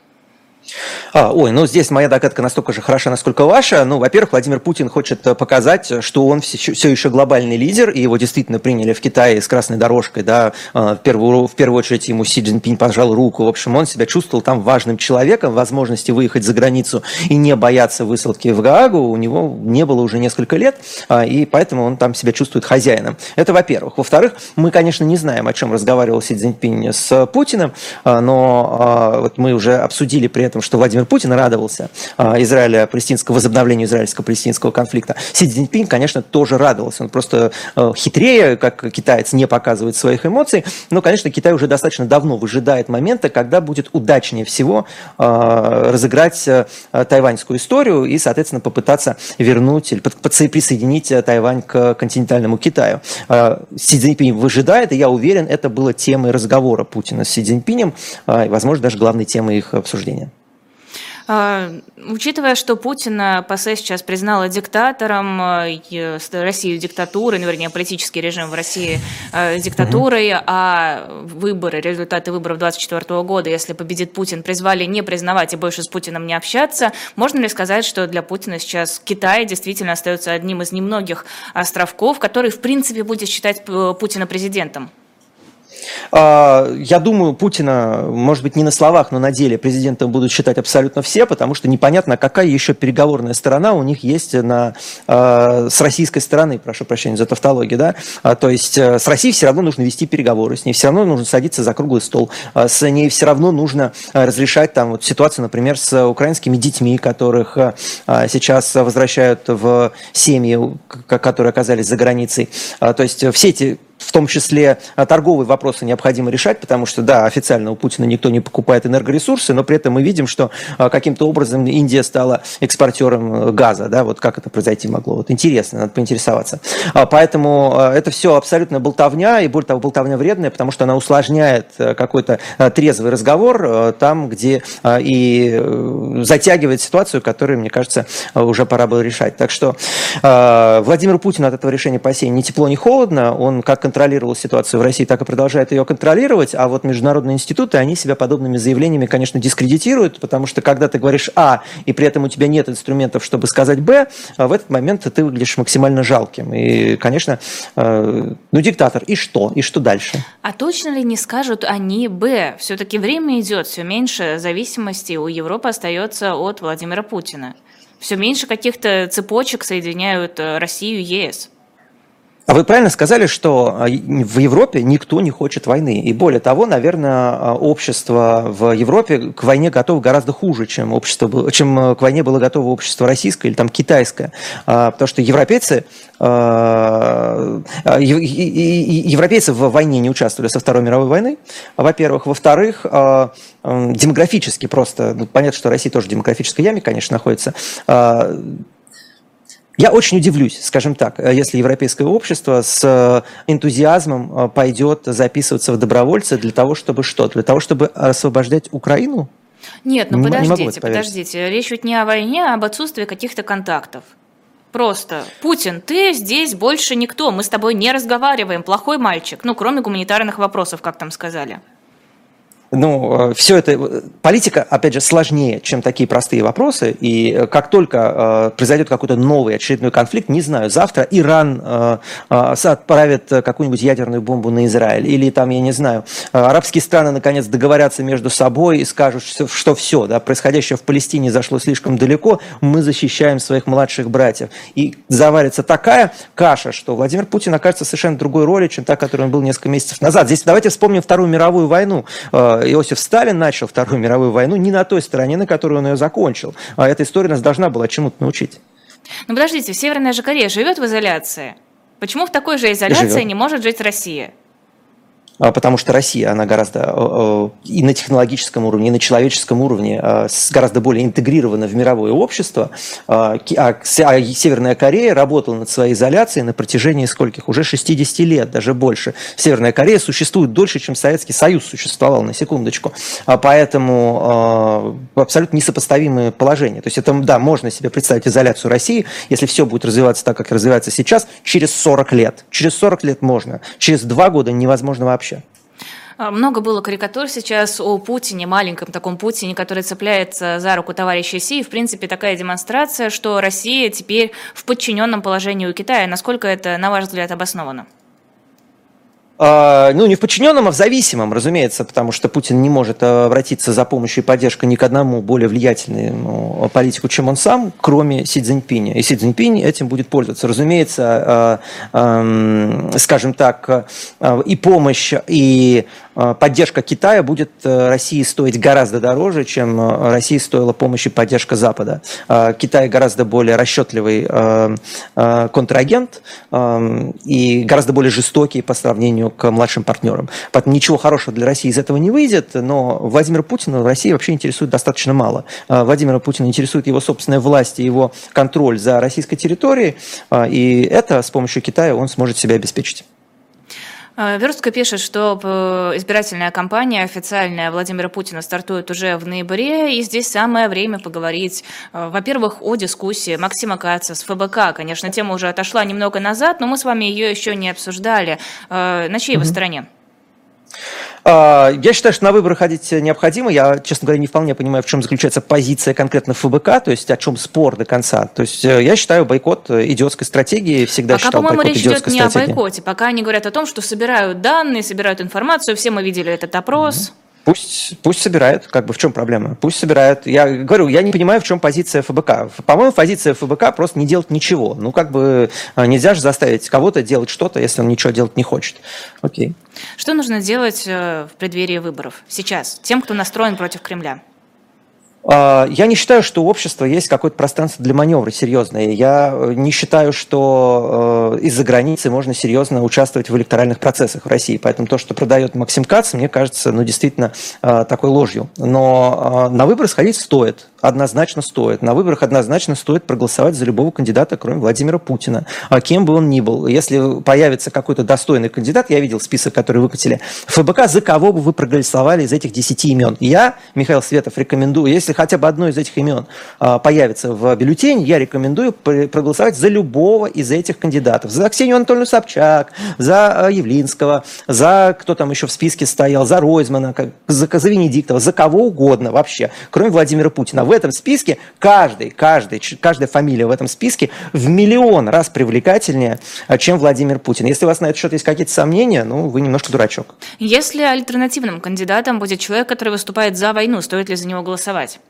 А, ой, ну здесь моя догадка настолько же хороша, насколько ваша. Ну, во-первых, Владимир Путин хочет э, показать, что он все, все еще глобальный лидер, и его действительно приняли в Китае с красной дорожкой, да, э, в первую, в первую очередь ему Си Цзиньпинь пожал руку. В общем, он себя чувствовал там важным человеком, возможности выехать за границу и не бояться высылки в Гаагу у него не было уже несколько лет, а, и поэтому он там себя чувствует хозяином. Это во-первых. Во-вторых, мы, конечно, не знаем, о чем разговаривал Си Цзиньпинь с Путиным, а, но а, вот мы уже обсудили при этом, что Владимир Путин радовался а, Израиля-палестинского, возобновлению израильско-палестинского конфликта. Си Цзиньпинь, конечно, тоже радовался. Он просто а, хитрее, как китаец, не показывает своих эмоций. Но, конечно, Китай уже достаточно давно выжидает момента, когда будет удачнее всего а, разыграть тайваньскую историю и, соответственно, попытаться вернуть или присоединить Тайвань к континентальному Китаю. Си Цзиньпинь выжидает, и я уверен, это было темой разговора Путина с Си Цзиньпинем, возможно, даже главной темой их обсуждения. А, учитывая, что Путин ПАСЕ сейчас признала диктатором, э, Россию диктатурой, ну, вернее, политический режим в России э, диктатурой, угу. а выборы, результаты выборов 2024 года, если победит Путин, призвали не признавать и больше с Путиным не общаться, можно ли сказать, что для Путина сейчас Китай действительно остается одним из немногих островков, который, в принципе, будет считать э, Путина президентом? А, я думаю, Путина, может быть, не на словах, но на деле президентом будут считать абсолютно все, потому что непонятно, какая еще переговорная сторона у них есть на, а, с российской стороны, прошу прощения за тавтологию, да, а, то есть э, с Россией все равно нужно вести переговоры, с ней все равно нужно садиться за круглый стол, с ней все равно нужно разрешать там вот ситуацию, например, с украинскими детьми, которых сейчас возвращают в семьи, которые оказались за границей, то есть все эти в том числе а, торговые вопросы необходимо решать, потому что, да, официально у Путина никто не покупает энергоресурсы, но при этом мы видим, что а, каким-то образом Индия стала экспортером э, газа, да, вот как это произойти могло. Вот интересно, надо поинтересоваться. А, поэтому это все абсолютно болтовня, и более того, болтовня вредная, потому что она усложняет э, какой-то трезвый разговор э, там, где и затягивает ситуацию, которую, мне кажется, уже пора было решать. Так что Владимир Путин от этого решения по ни тепло, ни холодно, он как контролировал ситуацию в России, так и продолжает ее контролировать, а вот международные институты, они себя подобными заявлениями, конечно, дискредитируют, потому что когда ты говоришь А, и при этом у тебя нет инструментов, чтобы сказать Б, а в этот момент ты выглядишь максимально жалким. И, конечно, э, ну, диктатор, и что? И что дальше? А точно ли не скажут они Б? Все-таки время идет, все меньше зависимости у Европы остается от Владимира Путина. Все меньше каких-то цепочек соединяют э, Россию и ЕС. А вы правильно сказали, что а, в Европе никто не хочет войны. И более того, наверное, а, общество в Европе к войне готово гораздо хуже, чем, общество, чем э, к войне было готово общество российское или там китайское. А, потому что европейцы, европейцы в войне не участвовали со Второй мировой войны, во-первых. Во-вторых, демографически просто, ну, понятно, что Россия тоже в демографической яме, конечно, находится, я очень удивлюсь, скажем так, э, если европейское общество с э, энтузиазмом э, пойдет записываться в добровольцы для того, чтобы что? Для того, чтобы освобождать Украину? Нет, ну не, подождите, не подождите. Речь ведь не о войне, а об отсутствии каких-то контактов. Просто. Путин, ты здесь больше никто, мы с тобой не разговариваем, плохой мальчик. Ну, кроме гуманитарных вопросов, как там сказали ну, э, все это, э, политика, опять же, сложнее, чем такие простые вопросы, и э, как только произойдет какой-то новый очередной конфликт, не знаю, завтра Иран отправит какую-нибудь ядерную бомбу на Израиль, или там, я не знаю, арабские страны наконец договорятся между собой и скажут, что, что все, да, происходящее в Палестине зашло слишком далеко, мы защищаем своих младших братьев. И заварится такая каша, что Владимир Путин окажется совершенно другой роли, чем та, которой он был несколько месяцев назад. Здесь давайте вспомним Вторую мировую войну Иосиф Сталин начал Вторую мировую войну не на той стороне, на которой он ее закончил. А эта история нас должна была чему-то научить. Ну подождите, Северная же Корея живет в изоляции. Почему в такой же изоляции живет. не может жить Россия? А, потому что Россия, она гораздо э, э, и на технологическом уровне, и на человеческом уровне э, гораздо более интегрирована в мировое общество, а, а, а Северная Корея работала над своей изоляцией на протяжении скольких? Уже 60 лет, даже больше. Северная Корея существует дольше, чем Советский Союз существовал, на секундочку. Поэтому абсолютно несопоставимые положения. То есть это, да, можно себе представить изоляцию России, если все будет развиваться так, как развивается сейчас, через 40 лет. Через 40 лет можно. Через два года невозможно вообще много было карикатур сейчас о Путине, маленьком таком Путине, который цепляется за руку товарища Си. В принципе, такая демонстрация, что Россия теперь в подчиненном положении у Китая. Насколько это, на ваш взгляд, обосновано? А, ну, не в подчиненном, а в зависимом, разумеется, потому что Путин не может обратиться за помощью и поддержкой ни к одному более влиятельному политику, чем он сам, кроме Си Цзиньпиня. И Си Цзиньпинь этим будет пользоваться. Разумеется, а, скажем так, и помощь, и поддержка Китая будет э, России стоить гораздо дороже, чем э, России стоила помощь и поддержка Запада. Китай гораздо более расчетливый контрагент и гораздо более жестокий по сравнению к младшим партнерам. Поэтому ничего хорошего для России из этого не выйдет, но Владимир Путина в России вообще интересует достаточно мало. Владимира Путина интересует его собственная власть и его контроль за российской территорией, и это с помощью Китая он сможет себя обеспечить. А, Верстка пишет, что э, избирательная кампания официальная Владимира Путина стартует уже в ноябре, и здесь самое время поговорить, э, во-первых, о дискуссии Максима Каца с ФБК. Конечно, тема уже отошла немного назад, но мы с вами ее еще не обсуждали. Э, на чьей mm-hmm. вы стороне? А, я считаю, что на выборы ходить необходимо. Я, честно говоря, не вполне понимаю, в чем заключается позиция конкретно ФБК, то есть о чем спор до конца. То есть э, я считаю бойкот идиотской стратегией, всегда Пока, считал по-моему, речь идет не о бойкоте. Пока они говорят о том, что собирают данные, собирают информацию. Все мы видели этот опрос. Mm-hmm. Пусть, пусть собирают, как бы в чем проблема? Пусть собирают. Я говорю, я не понимаю, в чем позиция ФБК. По-моему, позиция ФБК просто не делать ничего. Ну, как бы э, нельзя же заставить кого-то делать что-то, если он ничего делать не хочет. Окей. Что нужно делать э, в преддверии выборов сейчас тем, кто настроен против Кремля? А, я не считаю, что у общества есть какое-то пространство для маневра серьезное. Я э, не считаю, что э, из-за границы можно серьезно участвовать в электоральных процессах в России. Поэтому то, что продает Максим Кац, мне кажется, ну, действительно э, такой ложью. Но на выборы сходить стоит однозначно стоит. На выборах однозначно стоит проголосовать за любого кандидата, кроме Владимира Путина, а кем бы он ни был. Если появится какой-то достойный кандидат, я видел список, который выкатили, ФБК, за кого бы вы проголосовали из этих 10 имен? Я, Михаил Светов, рекомендую, если хотя бы одно из этих имен а, появится в бюллетене, я рекомендую проголосовать за любого из этих кандидатов. За Ксению Анатольевну Собчак, за а, Явлинского, за кто там еще в списке стоял, за Ройзмана, за, за Венедиктова, за кого угодно вообще, кроме Владимира Путина в этом списке каждый, каждый, каждая фамилия в этом списке в миллион раз привлекательнее, а, чем Владимир Путин. Если у вас на этот счет есть какие-то сомнения, ну, вы немножко дурачок. Если альтернативным кандидатом будет человек, который выступает за войну, стоит ли за него голосовать?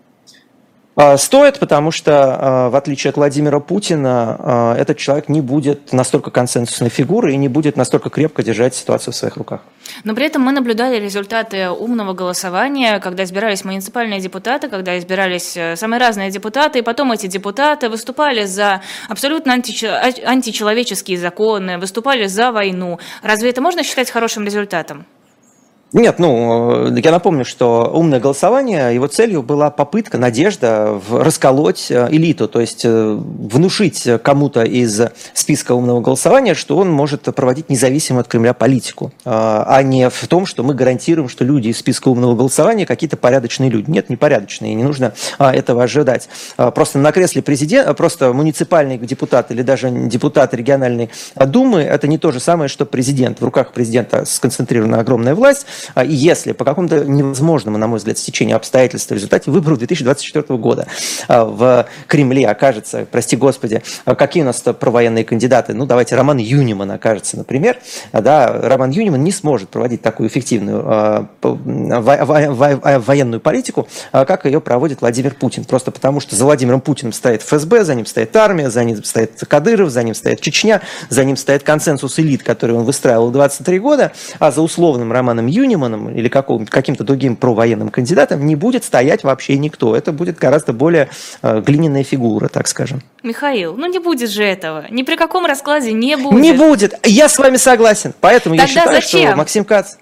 А, стоит, потому что, а, в отличие от Владимира Путина, а, этот человек не будет настолько консенсусной фигурой и не будет настолько крепко держать ситуацию в своих руках. Но при этом мы наблюдали результаты умного голосования, когда избирались муниципальные депутаты, когда избирались э, самые разные депутаты, и потом эти депутаты выступали за абсолютно античеловеческие законы, выступали за войну. Разве это можно считать хорошим результатом? Нет, ну, э, я напомню, что умное голосование, его целью была попытка, надежда расколоть э, элиту, то есть э, внушить кому-то из списка умного голосования, что он может проводить независимую от Кремля политику, а не в том, что мы гарантируем, что люди из списка умного голосования какие-то порядочные люди. Нет, непорядочные, не нужно а, этого ожидать. Просто на кресле президента, просто муниципальный депутат или даже депутат региональной думы, это не то же самое, что президент. В руках президента сконцентрирована огромная власть, и если по какому-то невозможному, на мой взгляд, стечению обстоятельств в результате выборов 2024 года а, в Кремле окажется, прости господи, а, какие у нас провоенные кандидаты, ну давайте Роман Юниман окажется, например, да, Роман Юниман не сможет проводить такую эффективную военную политику, как ее проводит Владимир Путин, просто потому что за Владимиром Путиным стоит ФСБ, за ним стоит армия, за ним стоит Кадыров, за ним стоит Чечня, за ним стоит консенсус элит, который он выстраивал 23 года, а за условным Романом Юниманом Юниманом или каким-то другим провоенным кандидатом не будет стоять вообще никто. Это будет гораздо более э, глиняная фигура, так скажем. Михаил, ну не будет же этого. Ни при каком раскладе не будет. Не будет. Я с вами согласен. Поэтому Тогда я считаю, зачем? что Максим Кац...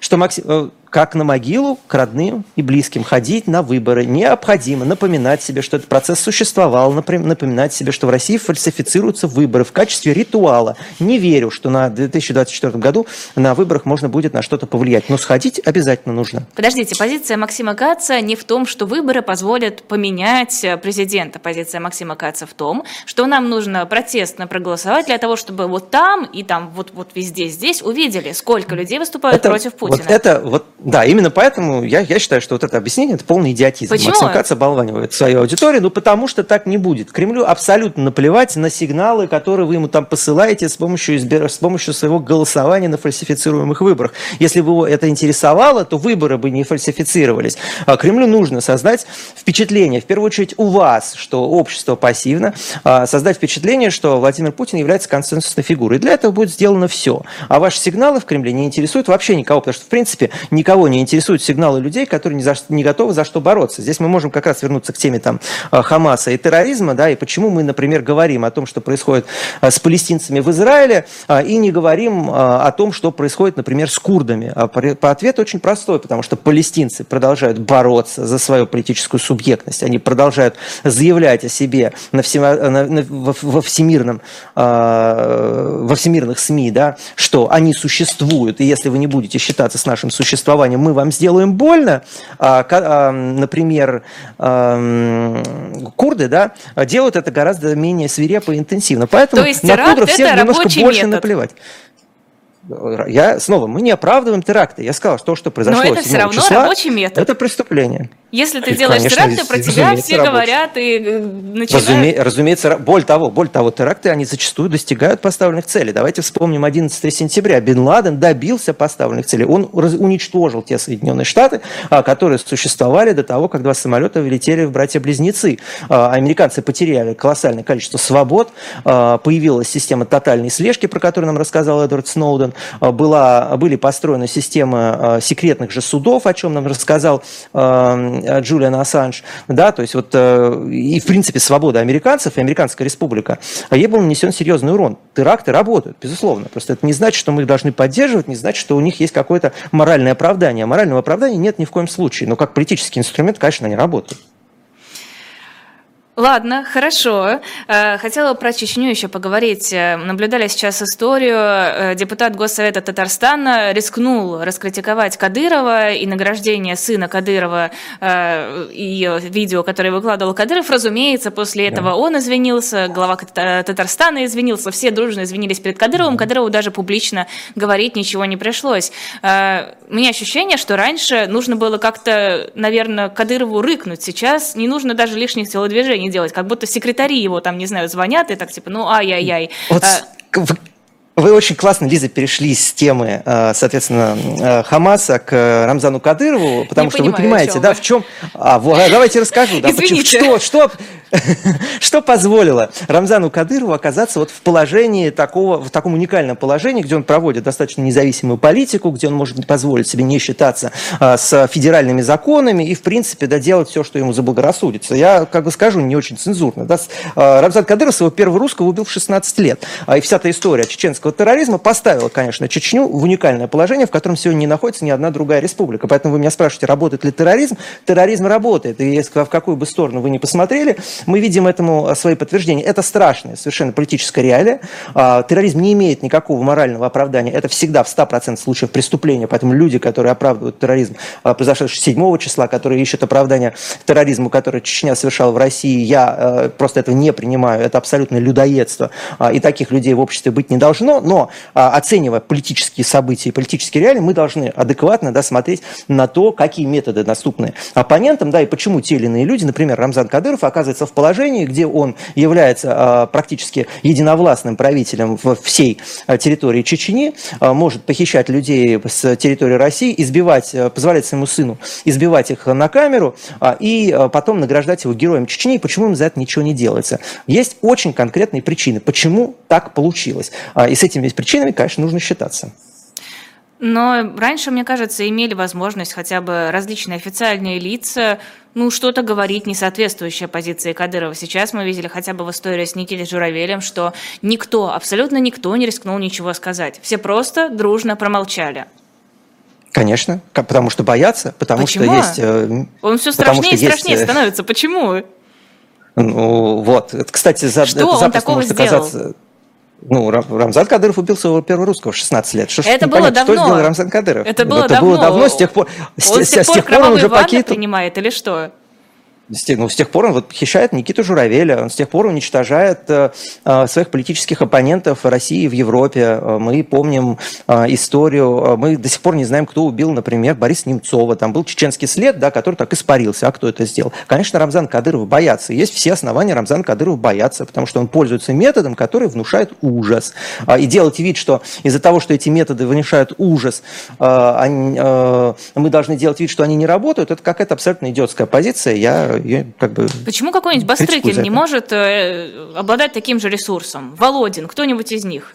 что Максим, э, как на могилу к родным и близким ходить на выборы необходимо, напоминать себе, что этот процесс существовал, напоминать себе, что в России фальсифицируются выборы в качестве ритуала. Не верю, что на 2024 году на выборах можно будет на что-то повлиять, но сходить обязательно нужно. Подождите, позиция Максима Каца не в том, что выборы позволят поменять э, президента. Позиция Максима Каца в том, что нам нужно протестно проголосовать для того, чтобы вот там и там вот, вот везде здесь увидели, сколько людей выступают это, против Путина. Вот это вот да, именно поэтому я, я считаю, что вот это объяснение – это полный идиотизм. Почему? Максим Кац оболванивает свою аудиторию, ну потому что так не будет. Кремлю абсолютно наплевать на сигналы, которые вы ему там посылаете с помощью, с помощью своего голосования на фальсифицируемых выборах. Если бы его это интересовало, то выборы бы не фальсифицировались. А Кремлю нужно создать впечатление, в первую очередь у вас, что общество пассивно, а, создать впечатление, что Владимир Путин является консенсусной фигурой. И для этого будет сделано все. А ваши сигналы в Кремле не интересуют вообще никого, потому что, в принципе, никого никого не интересуют сигналы людей, которые не, за, не готовы за что бороться. Здесь мы можем как раз вернуться к теме там, э, Хамаса и терроризма, да, и почему мы, например, говорим о том, что происходит э, с палестинцами в Израиле, э, и не говорим о том, что происходит, например, с курдами. А по ответ очень простой, потому что палестинцы продолжают бороться за свою политическую субъектность, они продолжают заявлять о себе на всем, на, на, во, во, всемирном, во всемирных СМИ, да, что они существуют, и если вы не будете считаться с нашим существованием, существованием мы вам сделаем больно, а, а, например, а, курды да, делают это гораздо менее свирепо и интенсивно. Поэтому То есть на курдов всем немножко больше метод. наплевать. Я снова, мы не оправдываем теракты. Я сказал, что, что произошло. Но это все равно числа, рабочий метод. Это преступление. Если ты делаешь Конечно, теракты, про тебя все говорят и э, начинают... Разуме, разумеется, более того, более того, теракты, они зачастую достигают поставленных целей. Давайте вспомним 11 сентября. Бен Ладен добился поставленных целей. Он уничтожил те Соединенные Штаты, а, которые существовали до того, как два самолета летели в братья-близнецы. А, американцы потеряли колоссальное количество свобод, а, появилась система тотальной слежки, про которую нам рассказал Эдвард Сноуден, была, были построены системы секретных же судов, о чем нам рассказал Э, Джулиан Ассанж, да, то есть вот э, и в принципе свобода американцев и Американская республика, а ей был нанесен серьезный урон. Теракты работают, безусловно. Просто это не значит, что мы их должны поддерживать, не значит, что у них есть какое-то моральное оправдание. Морального оправдания нет ни в коем случае. Но как политический инструмент, конечно, они работают. Ладно, хорошо. Э, хотела про Чечню еще поговорить. Э, наблюдали сейчас историю. Э, депутат Госсовета Татарстана рискнул раскритиковать Кадырова и награждение сына Кадырова и видео, которое выкладывал Кадыров. Разумеется, после этого да. он извинился, глава Татарстана извинился, все дружно извинились перед Кадыровым. Кадырову даже публично говорить ничего не пришлось. У меня ощущение, что раньше нужно было как-то, наверное, Кадырову рыкнуть. Сейчас не нужно даже лишних телодвижений делать, как будто секретари его там, не знаю, звонят и так типа, ну ай-яй-яй. Вот а, вы очень классно, Лиза, перешли с темы, э, соответственно, э, Хамаса к Рамзану Кадырову, потому Не что понимаю, вы понимаете, да, в чем... А, вот, давайте расскажу. Да, почему, что, что, что позволило Рамзану Кадырову оказаться вот в положении такого, в таком уникальном положении, где он проводит достаточно независимую политику, где он может позволить себе не считаться а, с федеральными законами и, в принципе, да, делать все, что ему заблагорассудится. Я, как бы скажу, не очень цензурно. Да, а, Рамзан Кадыров своего первого русского убил в 16 лет. А, и вся эта история чеченского терроризма поставила, конечно, Чечню в уникальное положение, в котором сегодня не находится ни одна другая республика. Поэтому вы меня спрашиваете, работает ли терроризм? Терроризм работает. И если в какую бы сторону вы не посмотрели, мы видим этому а, свои подтверждения. Это страшная совершенно политическая реалия. А, терроризм не имеет никакого морального оправдания. Это всегда в 100% случаев преступления. Поэтому люди, которые оправдывают терроризм, а, произошедший 7 числа, которые ищут оправдания терроризму, который Чечня совершала в России, я просто этого не принимаю. Это абсолютное людоедство. И таких людей в обществе быть не должно. Но оценивая политические события и политические реалии, мы должны адекватно да, смотреть на то, какие методы доступны оппонентам, да, и почему те или иные люди, например, Рамзан Кадыров, оказывается в положении, где он является а, практически единовластным правителем всей а, территории Чечни, а, может похищать людей с территории России, избивать, позволять своему сыну избивать их на камеру и потом награждать его героем Чечни. И почему им за это ничего не делается? Есть очень конкретные причины, почему так получилось. И с этими причинами, конечно, нужно считаться. Но раньше, мне кажется, имели возможность хотя бы различные официальные лица ну, что-то говорить, не соответствующее позиции Кадырова. Сейчас мы видели хотя бы в истории с Никитой Журавелем, что никто, абсолютно никто не рискнул ничего сказать. Все просто дружно промолчали. Конечно, потому что боятся, потому Почему? что есть... Э, Он все страшнее и страшнее есть... становится. Почему? Ну, вот. Кстати, за, что это он такого может сделал? оказаться... Ну, Рамзан Кадыров убил своего первого русского в 16 лет. Что это было давно. Что сделал Рамзан Кадыров? Это было это давно. было давно, с тех пор... Он с, с тех пор, с тех пор он уже покинул... принимает или что? Ну, с тех пор он вот похищает Никиту Журавеля, он с тех пор уничтожает э, э своих политических оппонентов России в Европе. Э, мы помним э, историю, э, мы до сих пор не знаем, кто убил, например, Бориса Немцова. Там был чеченский след, да, который так испарился. А кто это сделал? Конечно, Рамзан Кадыров боятся. Есть все основания Рамзан Кадыров бояться, потому что он пользуется методом, который внушает ужас. И делать вид, что из-за того, что эти методы внушают ужас, они, мы должны делать вид, что они не работают, это какая-то абсолютно идиотская позиция. Я я как бы... Почему какой-нибудь Бастрыкин не может э, обладать таким же ресурсом? Володин, кто-нибудь из них?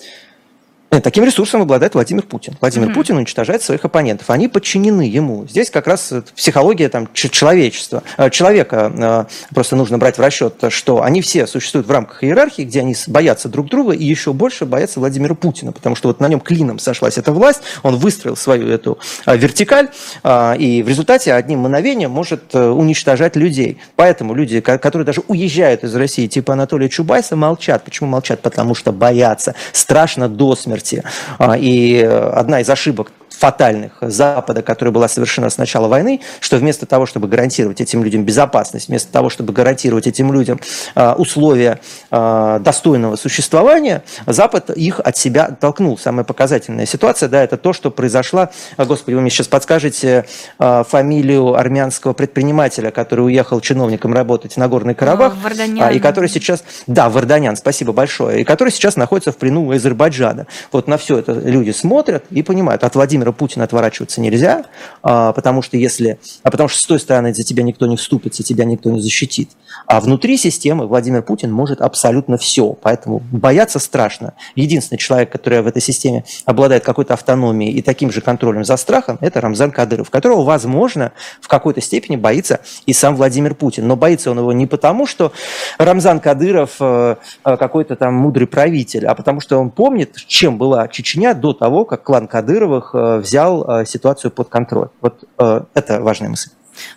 Нет, таким ресурсом обладает Владимир Путин. Владимир mm-hmm. Путин уничтожает своих оппонентов. Они подчинены ему. Здесь как раз психология там, человечества. Э, человека э, просто нужно брать в расчет, что они все существуют в рамках иерархии, где они боятся друг друга и еще больше боятся Владимира Путина, потому что вот на нем клином сошлась эта власть, он выстроил свою эту э, вертикаль, и в результате одним мгновением может уничтожать людей. Поэтому люди, которые даже уезжают из России, типа Анатолия Чубайса, молчат. Почему молчат? Потому что боятся. Страшно до смерти смерти. А, и одна из ошибок фатальных Запада, которая была совершена с начала войны, что вместо того, чтобы гарантировать этим людям безопасность, вместо того, чтобы гарантировать этим людям а, условия а, достойного существования, Запад их от себя оттолкнул. Самая показательная ситуация, да, это то, что произошло, господи, вы мне сейчас подскажете фамилию армянского предпринимателя, который уехал чиновником работать в Нагорный Карабах, Варданян. и который сейчас, да, Варданян, спасибо большое, и который сейчас находится в плену у Азербайджана. Вот на все это люди смотрят и понимают, от Владимира Путина отворачиваться нельзя, а, потому что если, а потому что с той стороны за тебя никто не вступится, тебя никто не защитит. А внутри системы Владимир Путин может абсолютно все, поэтому бояться страшно. Единственный человек, который в этой системе обладает какой-то автономией и таким же контролем за страхом, это Рамзан Кадыров, которого, возможно, в какой-то степени боится и сам Владимир Путин. Но боится он его не потому, что Рамзан Кадыров э, э, какой-то там мудрый правитель, а потому что он помнит, чем была Чечня до того, как клан Кадыровых э, взял ситуацию под контроль. Вот это важная мысль.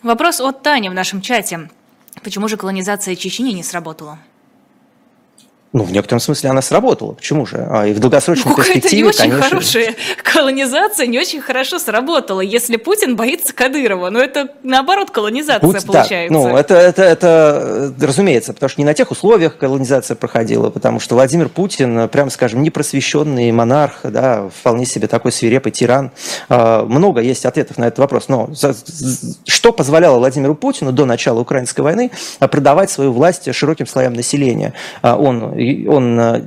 Вопрос от Тани в нашем чате. Почему же колонизация Чечни не сработала? Ну, в некотором смысле она сработала. Почему же? А, и в долгосрочной ну, перспективе, не очень конечно... хорошая колонизация не очень хорошо сработала, если Путин боится Кадырова. Но это, наоборот, колонизация Путь, получается. Да, ну, это, это, это, разумеется, потому что не на тех условиях колонизация проходила, потому что Владимир Путин, прямо скажем, непросвещенный монарх, да, вполне себе такой свирепый тиран. А, много есть ответов на этот вопрос. Но что позволяло Владимиру Путину до начала украинской войны продавать свою власть широким слоям населения? А, он он э,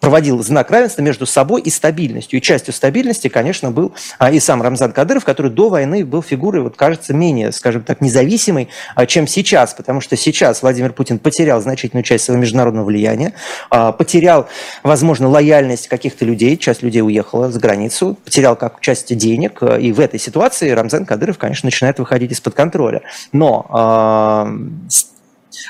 проводил знак равенства между собой и стабильностью. И частью стабильности, конечно, был а, и сам Рамзан Кадыров, который до войны был фигурой, вот, кажется, менее, скажем так, независимой, а, чем сейчас, потому что сейчас Владимир Путин потерял значительную часть своего международного влияния, а, потерял, возможно, лояльность каких-то людей, часть людей уехала за границу, потерял как часть денег, и в этой ситуации Рамзан Кадыров, конечно, начинает выходить из-под контроля. Но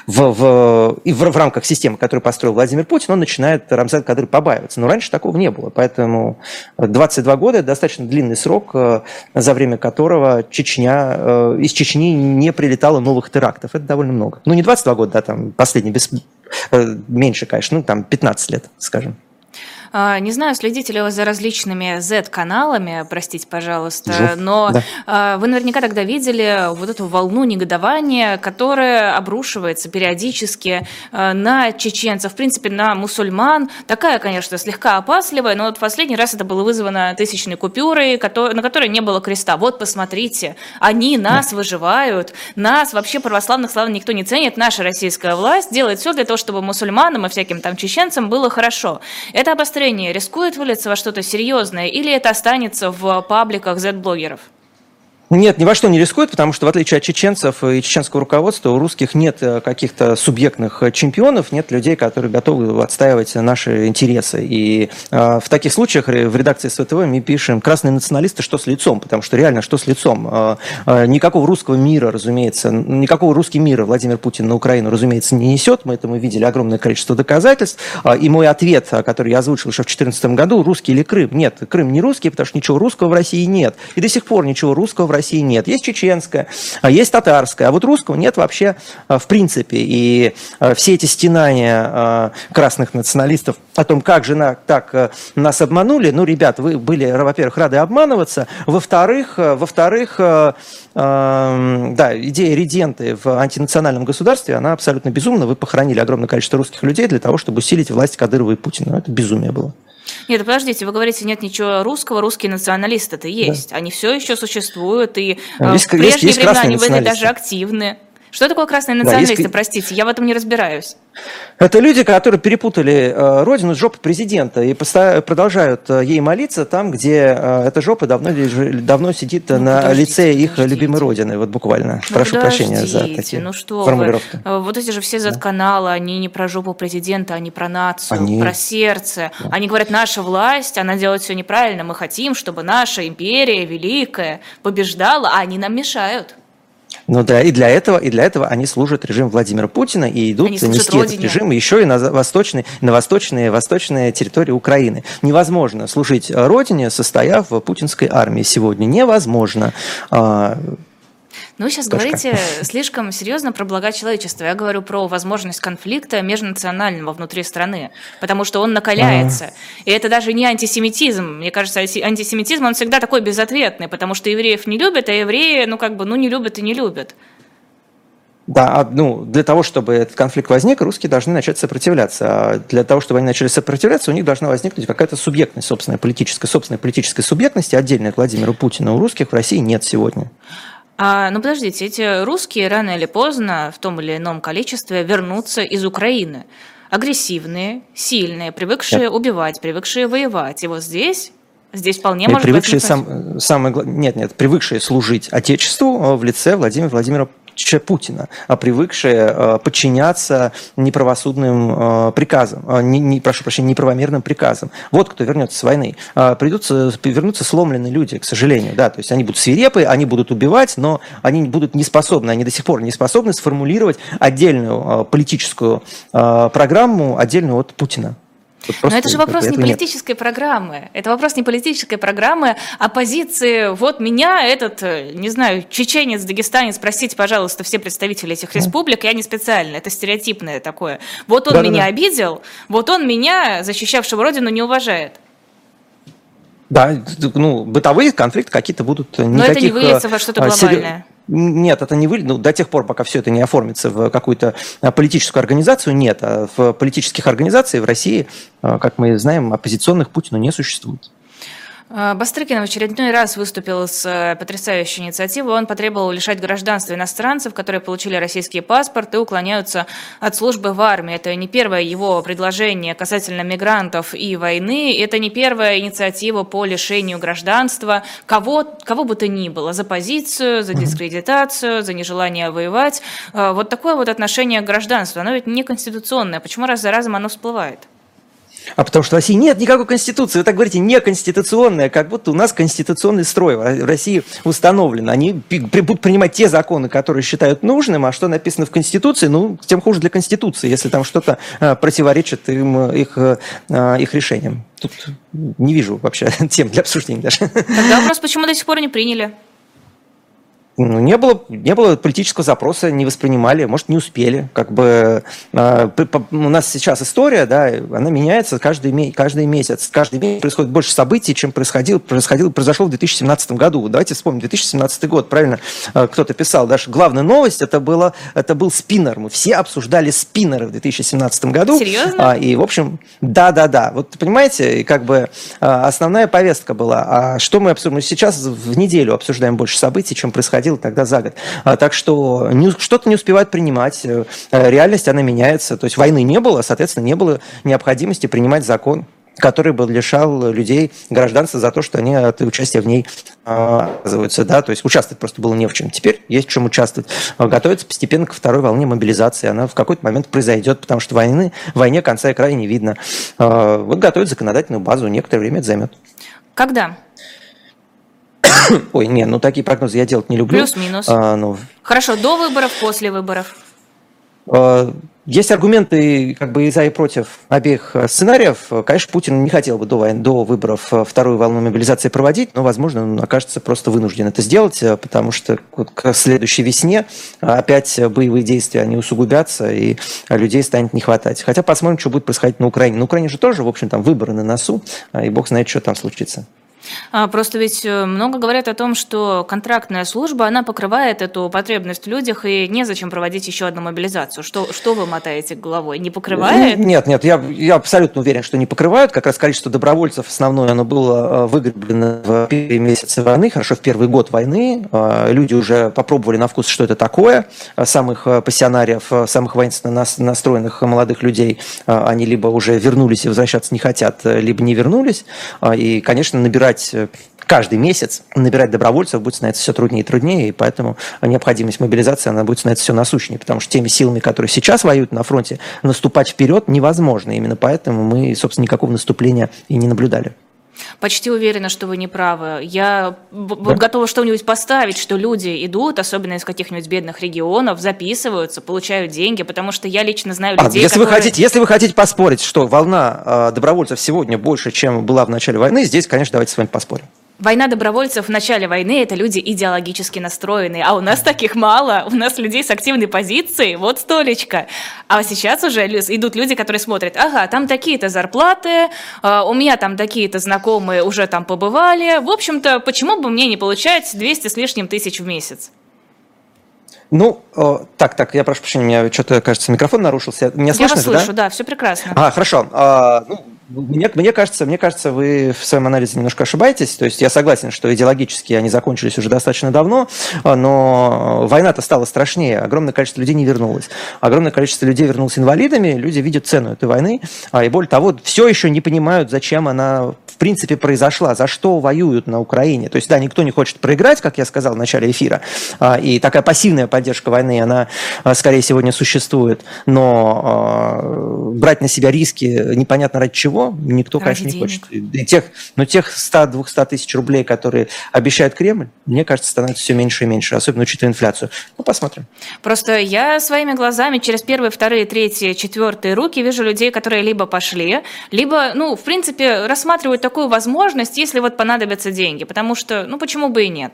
в, в, и в, в рамках системы, которую построил Владимир Путин, он начинает Рамзан Кадыр побаиваться. Но раньше такого не было. Поэтому 22 года – достаточно длинный срок, э, за время которого Чечня, э, из Чечни не прилетало новых терактов. Это довольно много. Ну, не 22 года, да, там последний, без, э, меньше, конечно, ну, там 15 лет, скажем. А, не знаю, следите ли вы за различными Z-каналами, простите, пожалуйста, но да. А, вы наверняка тогда видели вот эту волну негодования, которая обрушивается периодически а, на чеченцев, в принципе, на мусульман. Такая, конечно, слегка опасливая, но вот в последний раз это было вызвано тысячной купюрой, на которой не было креста. Вот, посмотрите, они нас выживают, нас вообще православных слав никто не ценит, наша российская власть делает все для того, чтобы мусульманам и всяким там чеченцам было хорошо. Это обостряется движение рискует вылиться во что-то серьезное или это останется в пабликах Z-блогеров? Нет, ни во что не рискует, потому что в отличие от чеченцев и чеченского руководства, у русских нет э, каких-то субъектных э, чемпионов, нет людей, которые готовы отстаивать наши интересы. И э, в таких случаях в редакции СВТВ мы пишем «красные националисты, что с лицом?», потому что реально, что с лицом? Э, э, никакого русского мира, разумеется, никакого русский мира Владимир Путин на Украину, разумеется, не несет. Мы этому видели огромное количество доказательств. Э, и мой ответ, который я озвучил еще в 2014 году, русский или Крым? Нет, Крым не русский, потому что ничего русского в России нет. И до сих пор ничего русского в России России нет. Есть чеченская, а есть татарская, а вот русского нет вообще а, в принципе. И а, все эти стенания красных националистов о том, как же на, так э, нас обманули, ну, ребят, вы были, во-первых, рады обманываться, во-вторых, э, во-вторых, э, да, идея реденты в антинациональном государстве, она абсолютно безумна. Вы похоронили огромное количество русских людей для того, чтобы усилить власть Кадырова и Путина. Это безумие было. Нет, подождите, вы говорите, нет ничего русского, русские националисты-то есть. Да. Они все еще существуют, и есть, в прежние есть, есть времена они были даже активны. Что такое красные националисты, да, есть... простите, я в этом не разбираюсь. Это люди, которые перепутали э, родину с жопой президента и продолжают э, ей молиться там, где э, эта жопа давно, давно сидит ну, на лице их любимой родины, вот буквально. Ну, Прошу прощения за такие ну что формулировки. Вы? Вот эти же все Z-каналы, да. они не про жопу президента, они про нацию, они... про сердце. Да. Они говорят, наша власть, она делает все неправильно, мы хотим, чтобы наша империя великая побеждала, а они нам мешают. Ну да, и для этого, и для этого они служат режим Владимира Путина и идут нести родине. этот режим еще и на восточные, на восточные, восточные территории Украины. Невозможно служить родине, состояв в путинской армии сегодня. Невозможно. Ну, вы сейчас Точка. говорите слишком серьезно про блага человечества. Я говорю про возможность конфликта межнационального внутри страны, потому что он накаляется. А-а-а. И это даже не антисемитизм. Мне кажется, антисемитизм, он всегда такой безответный, потому что евреев не любят, а евреи, ну, как бы, ну, не любят и не любят. Да, а, ну, для того, чтобы этот конфликт возник, русские должны начать сопротивляться. А для того, чтобы они начали сопротивляться, у них должна возникнуть какая-то субъектность, собственная политическая, собственная политическая субъектность, отдельная от Владимира Путина. У русских в России нет сегодня. А, ну подождите, эти русские рано или поздно в том или ином количестве вернутся из Украины. Агрессивные, сильные, привыкшие Нет. убивать, привыкшие воевать. И вот здесь Здесь вполне может привыкшие быть... Сам, самое, нет, нет, привыкшие служить Отечеству в лице Владимира Владимира Путина, а привыкшие э, подчиняться неправосудным э, приказам, э, не, не, прошу прощения, неправомерным приказам. Вот кто вернется с войны. Придутся, вернутся сломленные люди, к сожалению. Да, то есть они будут свирепы, они будут убивать, но они будут не способны, они до сих пор не способны сформулировать отдельную политическую программу, отдельную от Путина. Но это же вопрос не политической нет. программы. Это вопрос не политической программы, а позиции. Вот меня этот, э, не знаю, чеченец, дагестанец, простите, пожалуйста, все представители этих республик, я не специально, это стереотипное такое. Вот он да, меня да, да. обидел, вот он меня, защищавшего родину, не уважает. Да, ну, бытовые конфликты какие-то будут. Но это не выльется во что-то э, глобальное. Нет, это не вы, ну, до тех пор, пока все это не оформится в какую-то а, политическую организацию, нет. А в политических организациях в России, а, как мы знаем, оппозиционных Путину не существует. А, Бастрыкин в очередной раз выступил с э, потрясающей инициативой. Он потребовал лишать гражданства иницианцев, которые получили российский паспорт и уклоняются от службы в армии. Это не первое его предложение касательно мигрантов и войны. Это не первая инициатива по лишению гражданства кого, кого бы то ни было. За позицию, за дискредитацию, за нежелание воевать. А, вот такое вот отношение к гражданству. Оно ведь не конституционное. Почему раз за разом оно всплывает? А потому что в России нет никакой конституции. Вы так говорите, неконституционная, как будто у нас конституционный строй в России установлен. Они будут принимать те законы, которые считают нужным, а что написано в Конституции, ну, тем хуже для Конституции, если там что-то а, противоречит им, их, а, их решениям. Тут не вижу вообще тем для обсуждения даже. Тогда вопрос, почему до сих пор не приняли? Ну, не было, не было политического запроса, не воспринимали, может, не успели. Как бы э, у нас сейчас история, да, она меняется каждый, каждый месяц. Каждый месяц происходит больше событий, чем происходил, происходил, произошло в 2017 году. Давайте вспомним, 2017 год, правильно э, кто-то писал. Даже главная новость это, было, это был спиннер. Мы все обсуждали спиннеры в 2017 году. Серьезно? А, и, в общем, да-да-да. Вот понимаете, как бы а, основная повестка была. А что мы обсуждаем? Мы сейчас в неделю обсуждаем больше событий, чем происходило происходило тогда за год. А, так что что-то не успевают принимать. Э, реальность, она меняется. То есть войны не было, соответственно, не было необходимости принимать закон. который бы лишал людей гражданства за то, что они от участия в ней оказываются, да, то есть участвовать просто было не в чем. Теперь есть в чем участвовать. Готовится постепенно ко второй волне мобилизации. Она в какой-то момент произойдет, потому что войны, войне конца и края не видно. Вот готовят законодательную базу, некоторое время это займет. Когда? Ой, не, ну такие прогнозы я делать не люблю. Плюс-минус. А, ну... Хорошо, до выборов, после выборов. А, есть аргументы как бы и за, и против обеих э, сценариев. Конечно, Путин не хотел бы до, войны, до выборов э, вторую волну мобилизации проводить, но, возможно, он окажется просто вынужден это сделать, потому что к следующей весне опять боевые действия, они усугубятся, и людей станет не хватать. Хотя посмотрим, что будет происходить на Украине. На Украине же тоже, в общем, там выборы на носу, и бог знает, что там случится. А, просто ведь э, много говорят о том, что контрактная служба, она покрывает эту потребность в людях, и незачем проводить еще одну мобилизацию. Что, что вы мотаете головой? Не покрывает? Нет, нет, я, я абсолютно уверен, что не покрывают. Как раз количество добровольцев основное, оно было э, выгреблено в первые месяцы войны, хорошо, в первый год войны. Э, люди уже попробовали на вкус, что это такое. Самых пассионариев, самых воинственно настроенных молодых людей, они либо уже вернулись и возвращаться не хотят, либо не вернулись. И, конечно, набирать набирать э, каждый месяц набирать добровольцев будет становиться все труднее и труднее, и поэтому необходимость мобилизации она будет становиться все насущнее, потому что теми силами, которые сейчас воюют на фронте, наступать вперед невозможно. Именно поэтому мы, собственно, никакого наступления и не наблюдали. Почти уверена, что вы не правы. Я да? готова что-нибудь поставить, что люди идут, особенно из каких-нибудь бедных регионов, записываются, получают деньги, потому что я лично знаю а, людей, а, если которые... Вы хотите, если вы хотите поспорить, что волна э, добровольцев сегодня больше, чем была в начале войны, здесь, конечно, давайте с вами поспорим. Война добровольцев в начале войны – это люди идеологически настроенные, а у нас таких мало, у нас людей с активной позицией, вот столечко. А сейчас уже идут люди, которые смотрят, ага, там такие-то зарплаты, а, у меня там такие-то знакомые уже там побывали, в общем-то, почему бы мне не получать 200 с лишним тысяч в месяц? Ну, так, так, я прошу прощения, у меня что-то, кажется, микрофон нарушился. Меня слышно, я вас слышу, да? да, все прекрасно. А, хорошо. А, ну, мне, мне, кажется, мне кажется, вы в своем анализе немножко ошибаетесь. То есть я согласен, что идеологически они закончились уже достаточно давно, но война-то стала страшнее. Огромное количество людей не вернулось. Огромное количество людей вернулось инвалидами. Люди видят цену этой войны. А, и более того, все еще не понимают, зачем она принципе произошла, за что воюют на Украине. То есть, да, никто не хочет проиграть, как я сказал в начале эфира. А, и такая пассивная поддержка войны, она а, скорее сегодня существует. Но брать на себя риски непонятно ради чего никто, Ради конечно, не денег. хочет. И тех, но тех 100-200 тысяч рублей, которые обещает Кремль, мне кажется, становится все меньше и меньше, особенно учитывая инфляцию. Ну, посмотрим. Просто я своими глазами через первые, вторые, третьи, четвертые руки вижу людей, которые либо пошли, либо, ну, в принципе, рассматривают такую возможность, если вот понадобятся деньги. Потому что, ну, почему бы и нет?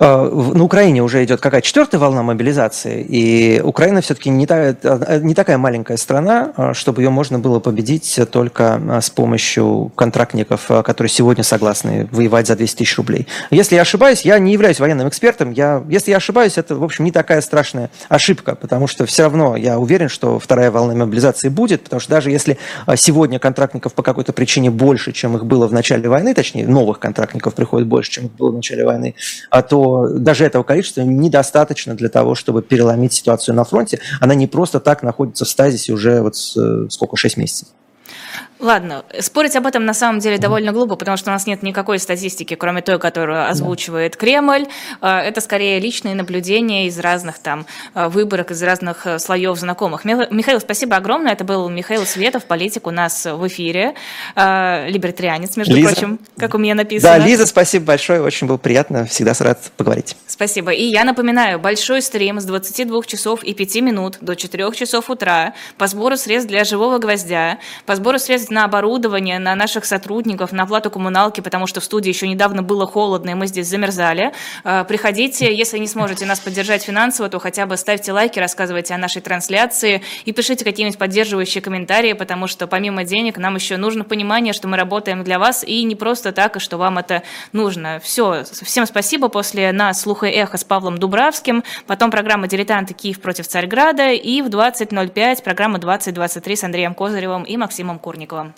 А, на Украине уже идет какая четвертая волна мобилизации, и Украина все-таки не, та, не такая маленькая страна, а, чтобы ее можно было победить только а, с помощью контрактников, которые сегодня согласны воевать за 200 тысяч рублей. Если я ошибаюсь, я не являюсь военным экспертом, я, если я ошибаюсь, это, в общем, не такая страшная ошибка, потому что все равно я уверен, что вторая волна мобилизации будет, потому что даже если сегодня контрактников по какой-то причине больше, чем их было в начале войны, точнее, новых контрактников приходит больше, чем их было в начале войны, то даже этого количества недостаточно для того, чтобы переломить ситуацию на фронте. Она не просто так находится в стазисе уже вот э, сколько, 6 месяцев. Ладно, спорить об этом на самом деле довольно глупо, потому что у нас нет никакой статистики, кроме той, которую озвучивает Кремль. А, это скорее личные наблюдения из разных там а, выборок, из разных э, слоев знакомых. Михаил, спасибо огромное. Это был Михаил Светов, политик у нас в эфире. А, либертарианец, между Лиза. прочим, как у меня написано. Да, Лиза, спасибо большое. Очень было приятно. Всегда рад поговорить. Спасибо. И я напоминаю, большой стрим с 22 часов и 5 минут до 4 часов утра по сбору средств для живого гвоздя, по сбору средств на оборудование, на наших сотрудников, на оплату коммуналки, потому что в студии еще недавно было холодно, и мы здесь замерзали. Э, приходите, если не сможете нас поддержать финансово, то хотя бы ставьте лайки, рассказывайте о нашей трансляции и пишите какие-нибудь поддерживающие комментарии, потому что помимо денег нам еще нужно понимание, что мы работаем для вас, и не просто так, и что вам это нужно. Все, всем спасибо. После нас «Слуха и эхо» с Павлом Дубравским, потом программа «Дилетанты Киев против Царьграда» и в 20.05 программа «2023» с Андреем Козыревым и Максимом Курниковым. Михайлова.